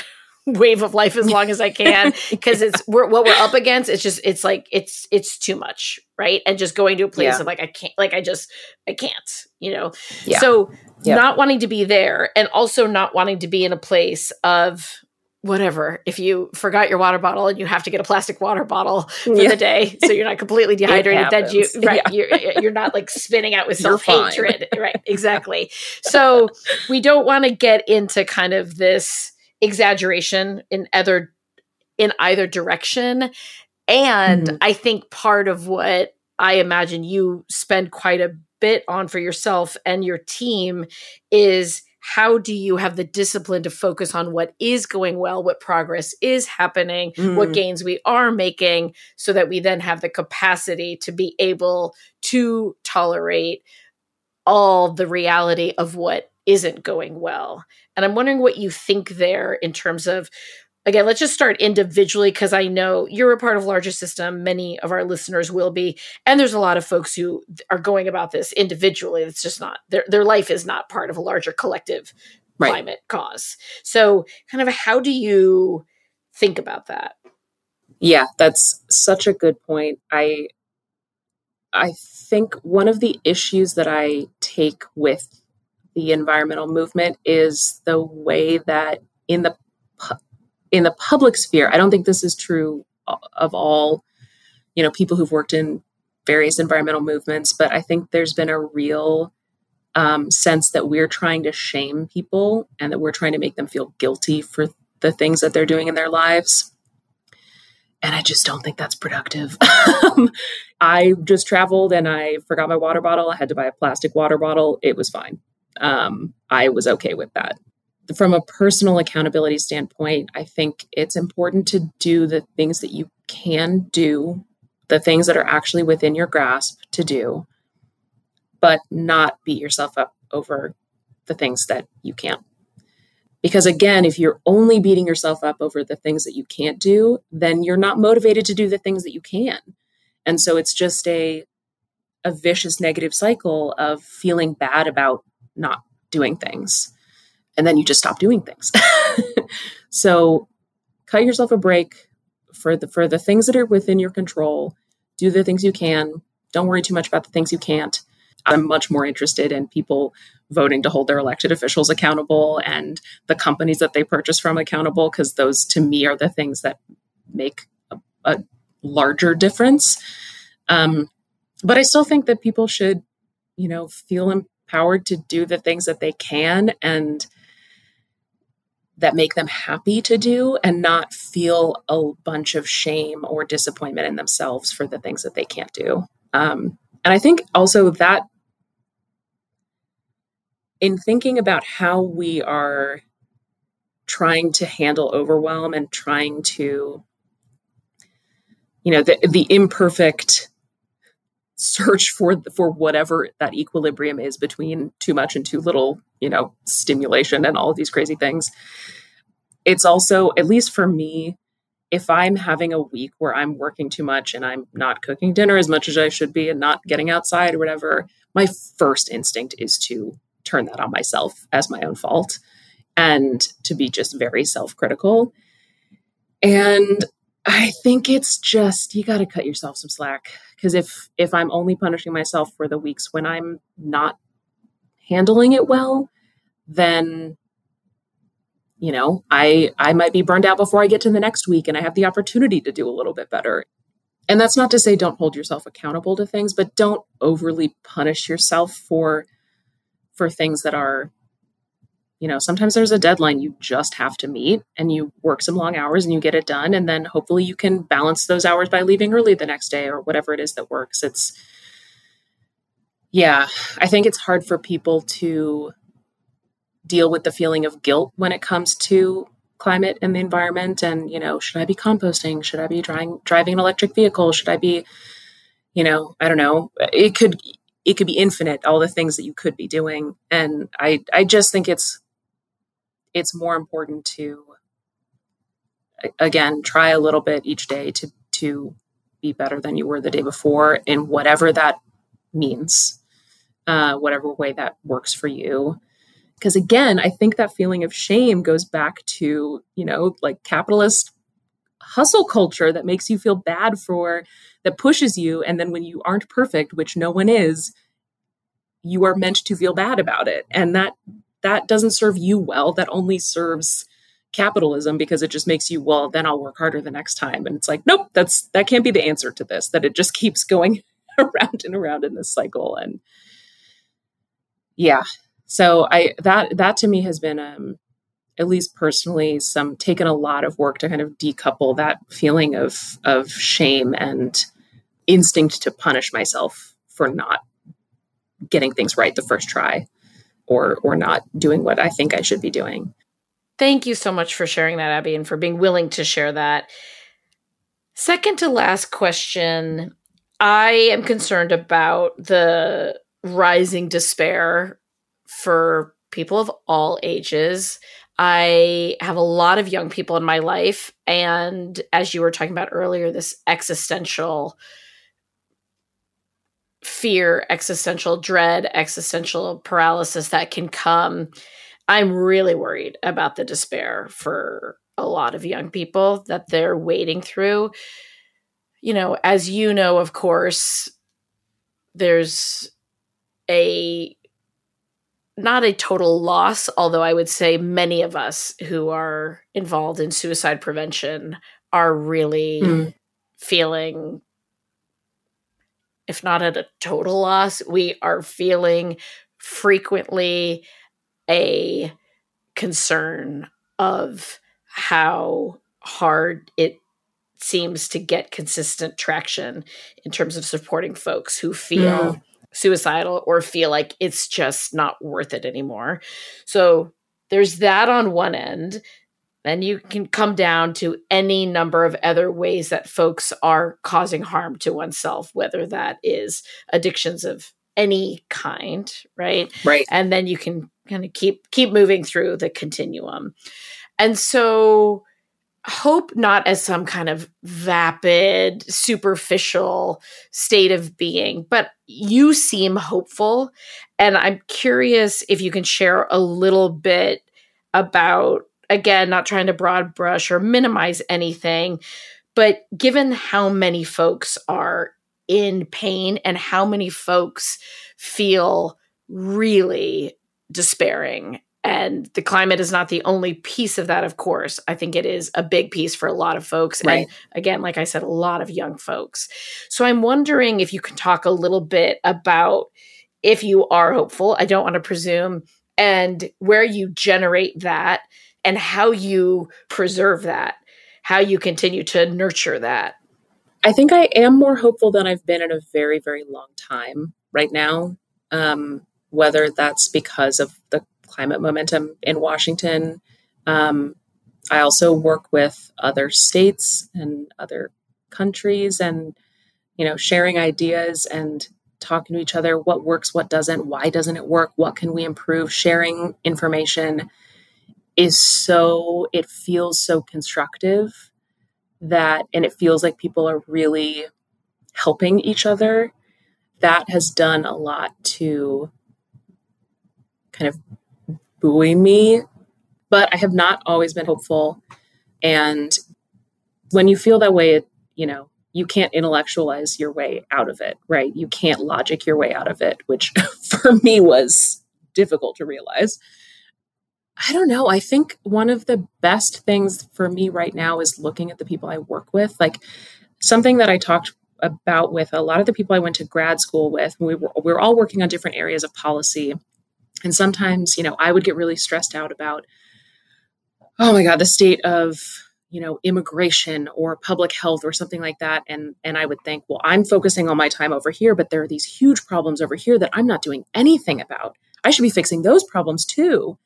wave of life as long as I can because it's we're, what we're up against. It's just it's like it's it's too much, right? And just going to a place yeah. of like I can't, like I just I can't, you know. Yeah. So yeah. not wanting to be there, and also not wanting to be in a place of whatever if you forgot your water bottle and you have to get a plastic water bottle for yeah. the day so you're not completely dehydrated then you right yeah. you're, you're not like spinning out with self-hatred right exactly so we don't want to get into kind of this exaggeration in either in either direction and mm-hmm. i think part of what i imagine you spend quite a bit on for yourself and your team is how do you have the discipline to focus on what is going well, what progress is happening, mm. what gains we are making, so that we then have the capacity to be able to tolerate all the reality of what isn't going well. And I'm wondering what you think there in terms of again, let's just start individually because I know you're a part of larger system. Many of our listeners will be, and there's a lot of folks who are going about this individually. It's just not their their life is not part of a larger collective right. climate cause. So, kind of, how do you think about that? Yeah, that's such a good point. I I think one of the issues that I take with the environmental movement is the way that in the in the public sphere i don't think this is true of all you know people who've worked in various environmental movements but i think there's been a real um, sense that we're trying to shame people and that we're trying to make them feel guilty for the things that they're doing in their lives and I just don't think that's productive. I just traveled and I forgot my water bottle. I had to buy a plastic water bottle. It was fine um, I was okay with that. From a personal accountability standpoint, I think it's important to do the things that you can do, the things that are actually within your grasp to do, but not beat yourself up over the things that you can't. Because again, if you're only beating yourself up over the things that you can't do, then you're not motivated to do the things that you can. And so it's just a a vicious negative cycle of feeling bad about not doing things. And then you just stop doing things. so cut yourself a break for the for the things that are within your control. Do the things you can. Don't worry too much about the things you can't. I'm much more interested in people voting to hold their elected officials accountable and the companies that they purchase from accountable because those to me are the things that make a, a larger difference um, but i still think that people should you know feel empowered to do the things that they can and that make them happy to do and not feel a bunch of shame or disappointment in themselves for the things that they can't do. Um, and i think also that in thinking about how we are trying to handle overwhelm and trying to you know the the imperfect search for for whatever that equilibrium is between too much and too little you know stimulation and all of these crazy things it's also at least for me if i'm having a week where i'm working too much and i'm not cooking dinner as much as i should be and not getting outside or whatever my first instinct is to turn that on myself as my own fault and to be just very self critical. And I think it's just you got to cut yourself some slack because if if I'm only punishing myself for the weeks when I'm not handling it well, then you know, I I might be burned out before I get to the next week and I have the opportunity to do a little bit better. And that's not to say don't hold yourself accountable to things, but don't overly punish yourself for for things that are you know sometimes there's a deadline you just have to meet and you work some long hours and you get it done. And then hopefully you can balance those hours by leaving early the next day or whatever it is that works. It's yeah i think it's hard for people to deal with the feeling of guilt when it comes to climate and the environment and you know should i be composting? Should i be driving driving an electric vehicle? Should i be you know i don't know. It could it could be infinite all the things that you could be doing. And i i just think it's it's more important to again try a little bit each day to to be better than you were the day before in whatever that means uh, whatever way that works for you. Because again i think that feeling of shame goes back to you know like capitalist hustle culture that makes you feel bad for that pushes you and then when you aren't perfect which no one is you are meant to feel bad about it. And that that doesn't serve you well that only serves capitalism because it just makes you well then I'll work harder the next time. And it's like nope that's that can't be the answer to this that it just keeps going around and around in this cycle. And yeah so I that that to me has been um at least personally some taken a lot of work to kind of decouple that feeling of of shame and instinct to punish myself for not getting things right the first try or or not doing what I think I should be doing. Thank you so much for sharing that Abbey and for being willing to share that. Second to last question, I am concerned about the rising despair for people of all ages. I have a lot of young people in my life. And as you were talking about earlier, this existential fear, existential dread, existential paralysis that can come. I'm really worried about the despair for a lot of young people that they're wading through. You know, as you know, of course, there's a not a total loss, although I would say many of us who are involved in suicide prevention are really mm. feeling, if not at a total loss, we are feeling frequently a concern of how hard it seems to get consistent traction in terms of supporting folks who feel mm. suicidal or feel like it's just not worth it anymore. So there's that on one end. Then you can come down to any number of other ways that folks are causing harm to oneself, whether that is addictions of any kind, right? Right. And then you can kind of keep keep moving through the continuum. And so hope not as some kind of vapid, superficial state of being, but you seem hopeful. And I'm curious if you can share a little bit about, again, not trying to broad brush or minimize anything, but given how many folks are in pain and how many folks feel really despairing and the climate is not the only piece of that of course i think it is a big piece for a lot of folks right. and again like i said a lot of young folks so i'm wondering if you can talk a little bit about if you are hopeful i don't want to presume and where you generate that and how you preserve that how you continue to nurture that i think i am more hopeful than i've been in a very very long time right now um, whether that's because of the climate momentum in Washington. Um, I also work with other states and other countries and, you know, sharing ideas and talking to each other what works, what doesn't, why doesn't it work, what can we improve, sharing information is so, it feels so constructive that, and it feels like people are really helping each other. That has done a lot to kind of buoy me, but I have not always been hopeful. And when you feel that way, it, you know, you can't intellectualize your way out of it, right? You can't logic your way out of it, which for me was difficult to realize. I don't know. I think one of the best things for me right now is looking at the people I work with. Like something that I talked about with a lot of the people I went to grad school with, we were, we were all working on different areas of policy. And sometimes, you know, I would get really stressed out about, oh my God, the state of, you know, immigration or public health or something like that. And and I would think, well, I'm focusing all my time over here, but there are these huge problems over here that I'm not doing anything about. I should be fixing those problems too.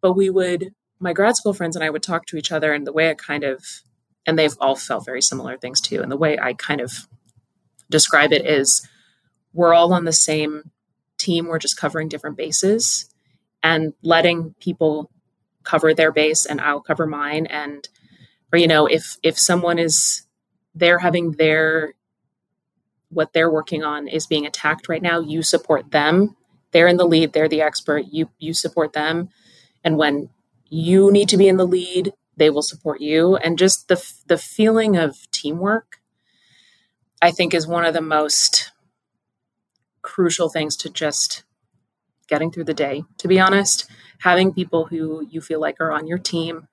But we would, my grad school friends and I would talk to each other, and the way I kind of, and they've all felt very similar things too. And the way I kind of describe it is we're all on the same team, we're just covering different bases and letting people cover their base and I'll cover mine. And, or, you know, if, if someone is, they're having their, what they're working on is being attacked right now, you support them. They're in the lead, they're the expert, you, you support them. And when you need to be in the lead, they will support you. And just the, the feeling of teamwork, I think is one of the most crucial things to just getting through the day, to be honest. Having people who you feel like are on your team,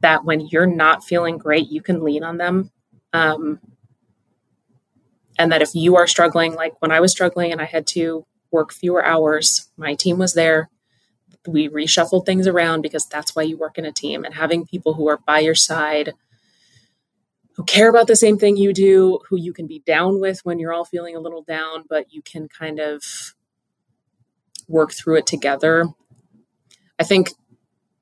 that when you're not feeling great, you can lean on them. Um, and that if you are struggling, like when I was struggling and I had to work fewer hours, my team was there. We reshuffled things around because that's why you work in a team. And having people who are by your side, who care about the same thing you do, who you can be down with when you're all feeling a little down, but you can kind of work through it together. I think,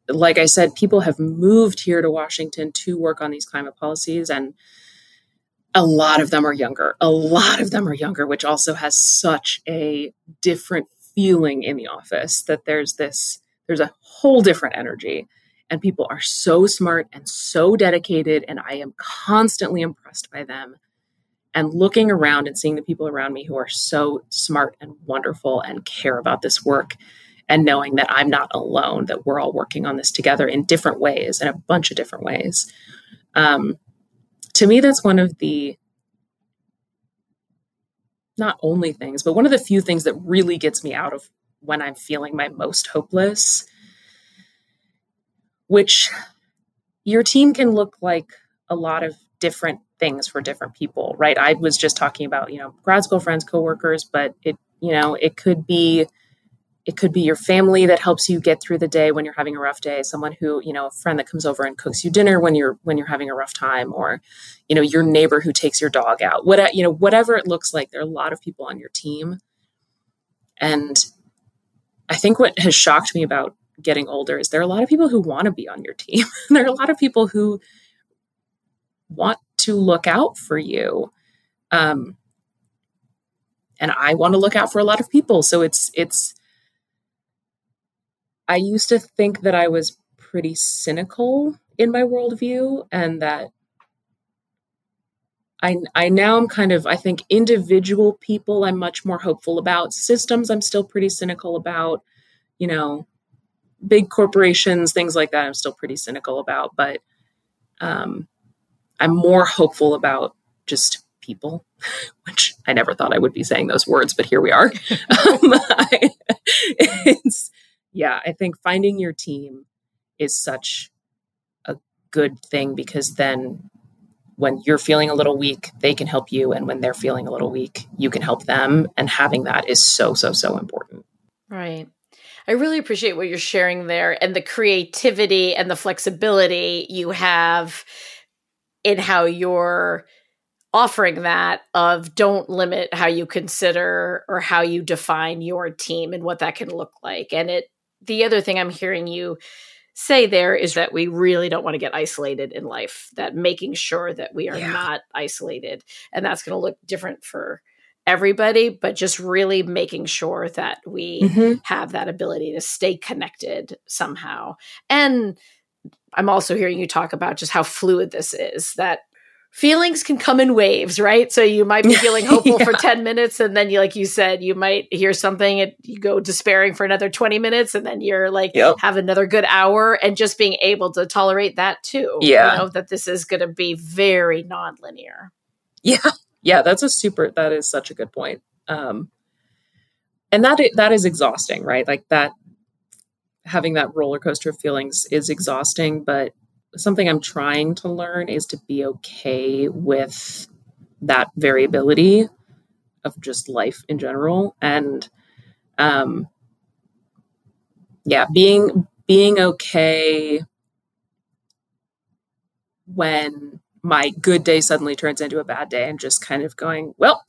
like I said, people have moved here to Washington to work on these climate policies, and a lot of them are younger. A lot of them are younger, which also has such a different feeling in the office that there's this, there's a whole different energy. And people are so smart and so dedicated and i am constantly impressed by them. And looking around and seeing the people around me who are so smart and wonderful and care about this work and knowing that i'm not alone that we're all working on this together in different ways in a bunch of different ways. Um, to me that's one of the not only things but one of the few things that really gets me out of when i'm feeling my most hopeless which your team can look like a lot of different things for different people, right? I was just talking about, you know, grad school friends, coworkers, but it, you know, it could be it could be your family that helps you get through the day when you're having a rough day someone who you know a friend that comes over and cooks you dinner when you're when you're having a rough time or you know your neighbor who takes your dog out what you know whatever it looks like there are a lot of people on your team And I think what has shocked me about getting older is there are a lot of people who want to be on your team. there are a lot of people who want to look out for you. Um, and I want to look out for a lot of people. So it's it's I used to think that I was pretty cynical in my worldview and that I I now am kind of I think individual people I'm much more hopeful about. Systems I'm still pretty cynical about. You know, big corporations, things like that I'm still pretty cynical about, but um I'm more hopeful about just people, which I never thought I would be saying those words, but here we are. um, I, it's yeah, I think finding your team is such a good thing because then when you're feeling a little weak, they can help you. And when they're feeling a little weak, you can help them. And having that is so, so, so important. Right. I really appreciate what you're sharing there and the creativity and the flexibility you have in how you're offering that of don't limit how you consider or how you define your team and what that can look like. And it the other thing I'm hearing you say there is that we really don't want to get isolated in life, that making sure that we are yeah. not isolated. And that's going to look different for everybody, but just really making sure that we mm-hmm. have that ability to stay connected somehow. And I'm also hearing you talk about just how fluid this is, that feelings can come in waves, right? So you might be feeling hopeful yeah. for 10 minutes and then you like you said you might hear something and you go despairing for another 20 minutes and then you're like yep. have another good hour and just being able to tolerate that too. Yeah. You know that this is going to be very nonlinear. Yeah. Yeah, that's a super that is such a good point. Um and that that is exhausting, right? Like that having that roller coaster of feelings is exhausting, but something I'm trying to learn is to be okay with that variability of just life in general. And um yeah being being okay when my good day suddenly turns into a bad day and just kind of going well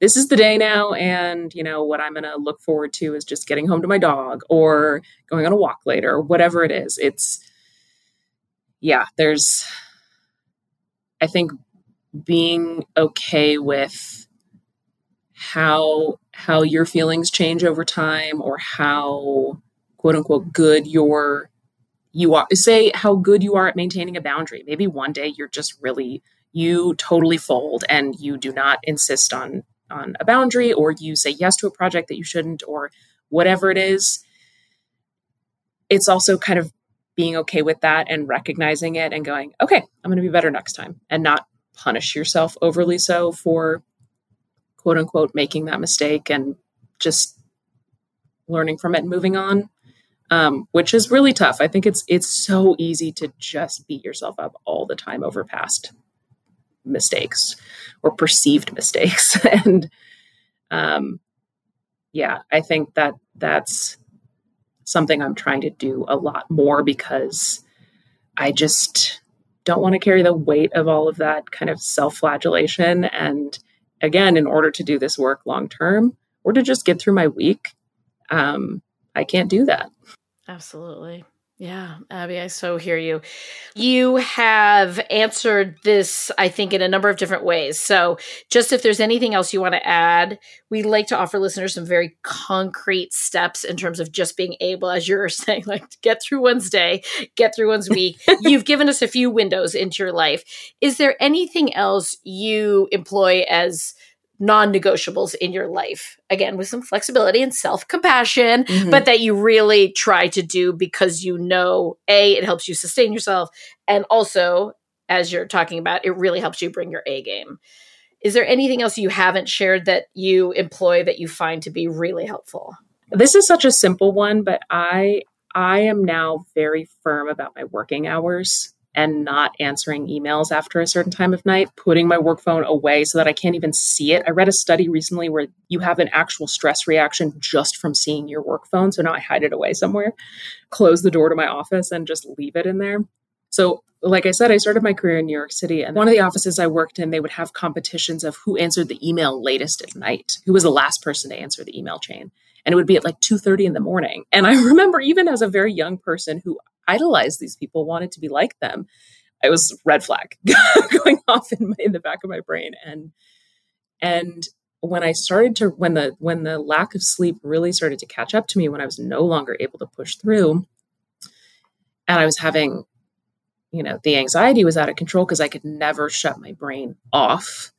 this is the day now and you know what i'm going to look forward to is just getting home to my dog or going on a walk later or whatever it is. It's yeah, there's, I think being okay with how how your feelings change over time or how quote unquote good your you are say how good you are at maintaining a boundary. Maybe one day you're just really you totally fold and you do not insist on on a boundary or you say yes to a project that you shouldn't or whatever it is. It's also kind of being okay with that and recognizing it and going, okay, I'm going to be better next time and not punish yourself overly so for quote unquote making that mistake and just learning from it and moving on. Um, which is really tough. I think it's it's so easy to just beat yourself up all the time over past mistakes or perceived mistakes. and um, yeah, I think that that's something I'm trying to do a lot more because I just don't want to carry the weight of all of that kind of self flagellation. And again, in order to do this work long term or to just get through my week, um, I can't do that. Absolutely. Yeah, Abbey, I so hear you. You have answered this, I think, in a number of different ways. So, just if there's anything else you want to add, we like to offer listeners some very concrete steps in terms of just being able, as you're saying, like get through one's day, get through one's week. You've given us a few windows into your life. Is there anything else you employ as non negotiables in your life. Again, with some flexibility and self compassion, mm-hmm. but that you really try to do because you know, A, it helps you sustain yourself. And also, as you're talking about, it really helps you bring your A game. Is there anything else you haven't shared that you employ that you find to be really helpful? This is such a simple one, but I I am now very firm about my working hours and not answering emails after a certain time of night, putting my work phone away so that I can't even see it. I read a study recently where you have an actual stress reaction just from seeing your work phone. So now I hide it away somewhere, close the door to my office, and just leave it in there. So, like I said, I started my career in New York City, and one of the offices I worked in, they would have competitions of who answered the email latest at night, who was the last person to answer the email chain. and it would be at like 2.30 in the morning and i remember even as a very young person who idolized these people wanted to be like them it was red flag going off in, my, in the back of my brain. And and when i started to when the when the lack of sleep really started to catch up to me when i was no longer able to push through and i was having you know the anxiety was out of control because i could never shut my brain off.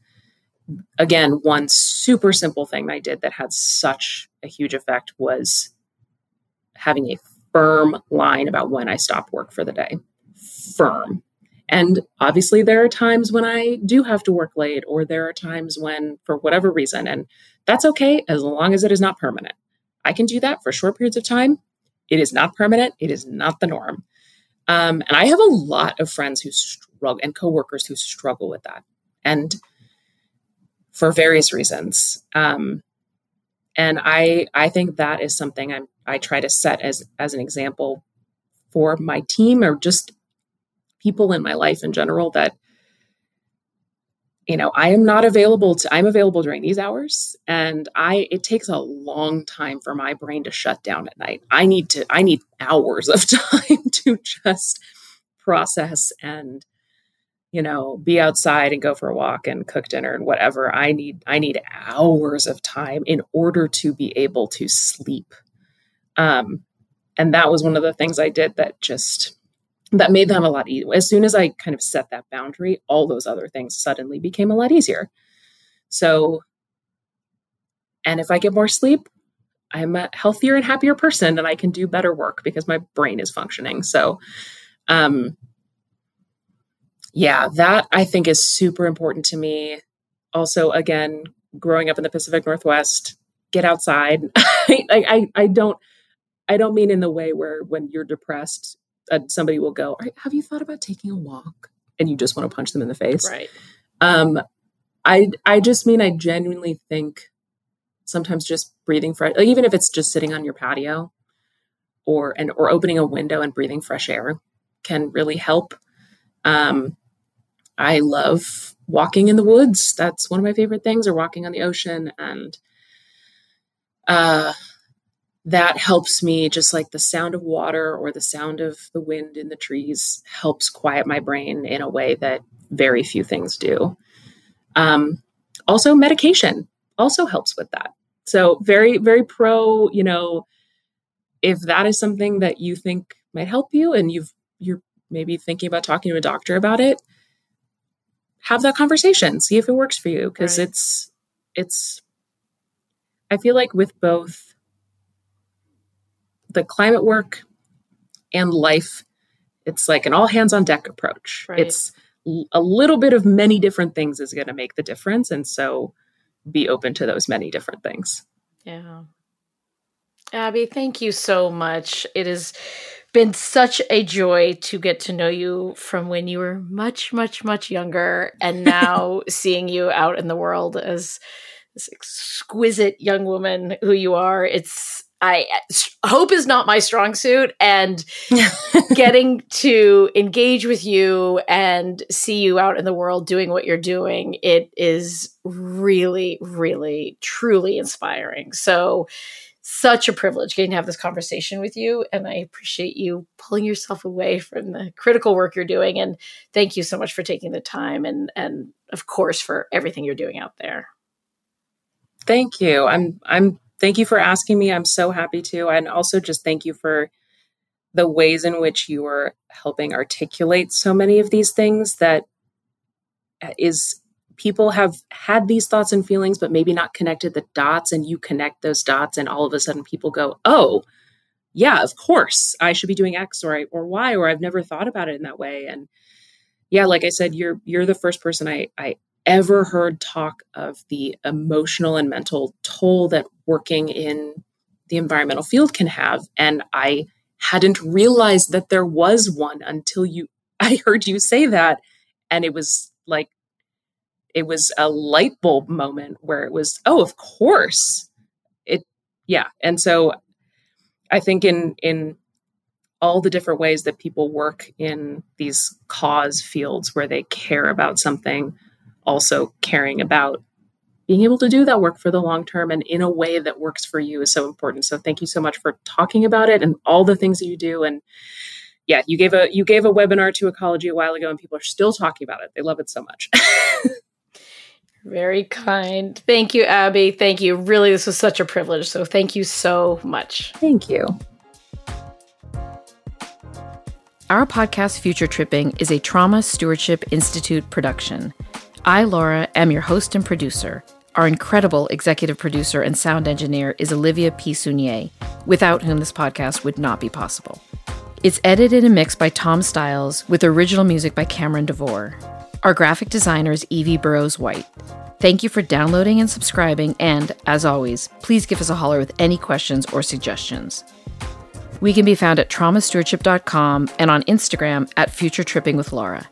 Again one super simple thing i did that had such a huge effect was having a firm line about when i stop work for the day firm and obviously, there are times when I do have to work late, or there are times when, for whatever reason, and that's okay as long as it is not permanent. I can do that for short periods of time. It is not permanent, it is not the norm. Um, and I have a lot of friends who struggle and coworkers who struggle with that. And for various reasons. Um, and I I think that is something I'm I try to set as as an example for my team or just people in my life in general that you know i am not available to i'm available during these hours. And i it takes a long time for my brain to shut down at night. I need to i need hours of time to just process and you know be outside and go for a walk and cook dinner and whatever i need i need hours of time in order to be able to sleep um and that was one of the things i did that just that made them a lot easier. As soon as I kind of set that boundary, all those other things suddenly became a lot easier. So, and if I get more sleep, I'm a healthier and happier person and I can do better work because my brain is functioning. So, um, yeah, that I think is super important to me. Also, again, growing up in the Pacific Northwest, get outside. I, I, I don't, I don't mean in the way where when you're depressed, uh, somebody will go, "Have you thought about taking a walk?" And you just want to punch them in the face. Right. Um, I I just mean I genuinely think sometimes just breathing fresh, like even if it's just sitting on your patio, or and or opening a window and breathing fresh air, can really help. Um, I love walking in the woods. That's one of my favorite things, or walking on the ocean, and uh, that helps me just like the sound of water or the sound of the wind in the trees helps quiet my brain in a way that very few things do. Um, also medication also helps with that. So very very pro you know if that is something that you think might help you and you've you're maybe thinking about talking to a doctor about it have that conversation see if it works for you because right. it's it's i feel like with both the climate work and life, it's like an all hands on deck approach. Right. It's a little bit of many different things is going to make the difference. And so be open to those many different things. Yeah. Abbey, thank you so much. It has been such a joy to get to know you from when you were much, much, much younger, and now seeing you out in the world as this exquisite young woman who you are. It's I hope is not my strong suit and getting to engage with you and see you out in the world doing what you're doing it is really really truly inspiring so such a privilege getting to have this conversation with you and I appreciate you pulling yourself away from the critical work you're doing and thank you so much for taking the time and and of course for everything you're doing out there thank you i'm i'm thank you for asking me. I'm so happy to. And also just thank you for the ways in which you are helping articulate so many of these things that is people have had these thoughts and feelings but maybe not connected the dots and you connect those dots and all of a sudden people go oh yeah of course i should be doing x or or y or i've never thought about it in that way and yeah like i said you're you're the first person i i ever heard talk of the emotional and mental toll that working in the environmental field can have. And I hadn't realized that there was one until you, I heard you say that. And it was like, it was a light bulb moment where it was, oh, of course. It, yeah. And so I think in, in, all the different ways that people work in these cause fields where they care about something also caring about being able to do that work for the long term and in a way that works for you is so important. So thank you so much for talking about it and all the things that you do. And yeah, you gave a you gave a webinar to ecology a while ago and people are still talking about it. They love it so much. Very kind. Thank you, Abbey. Thank you. Really, this was such a privilege. So thank you so much. Thank you. Our podcast, Future Tripping, is a Trauma Stewardship Institute production. I, Laura, am your host and producer. Our incredible executive producer and sound engineer is Olivia P. Sunier, without whom this podcast would not be possible. It's edited and mixed by Tom Stiles, with original music by Cameron DeVore. Our graphic designer is Evie Burrows White. Thank you for downloading and subscribing, and as always, please give us a holler with any questions or suggestions. We can be found at traumastewardship.com and on Instagram at Future Tripping with Laura.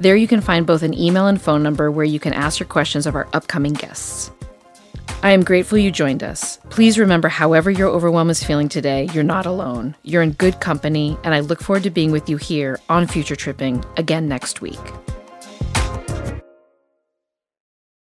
There you can find both an email and phone number where you can ask your questions of our upcoming guests. I am grateful you joined us. Please remember, however your overwhelm is feeling today, you're not alone. You're in good company, and I look forward to being with you here on Future Tripping again next week.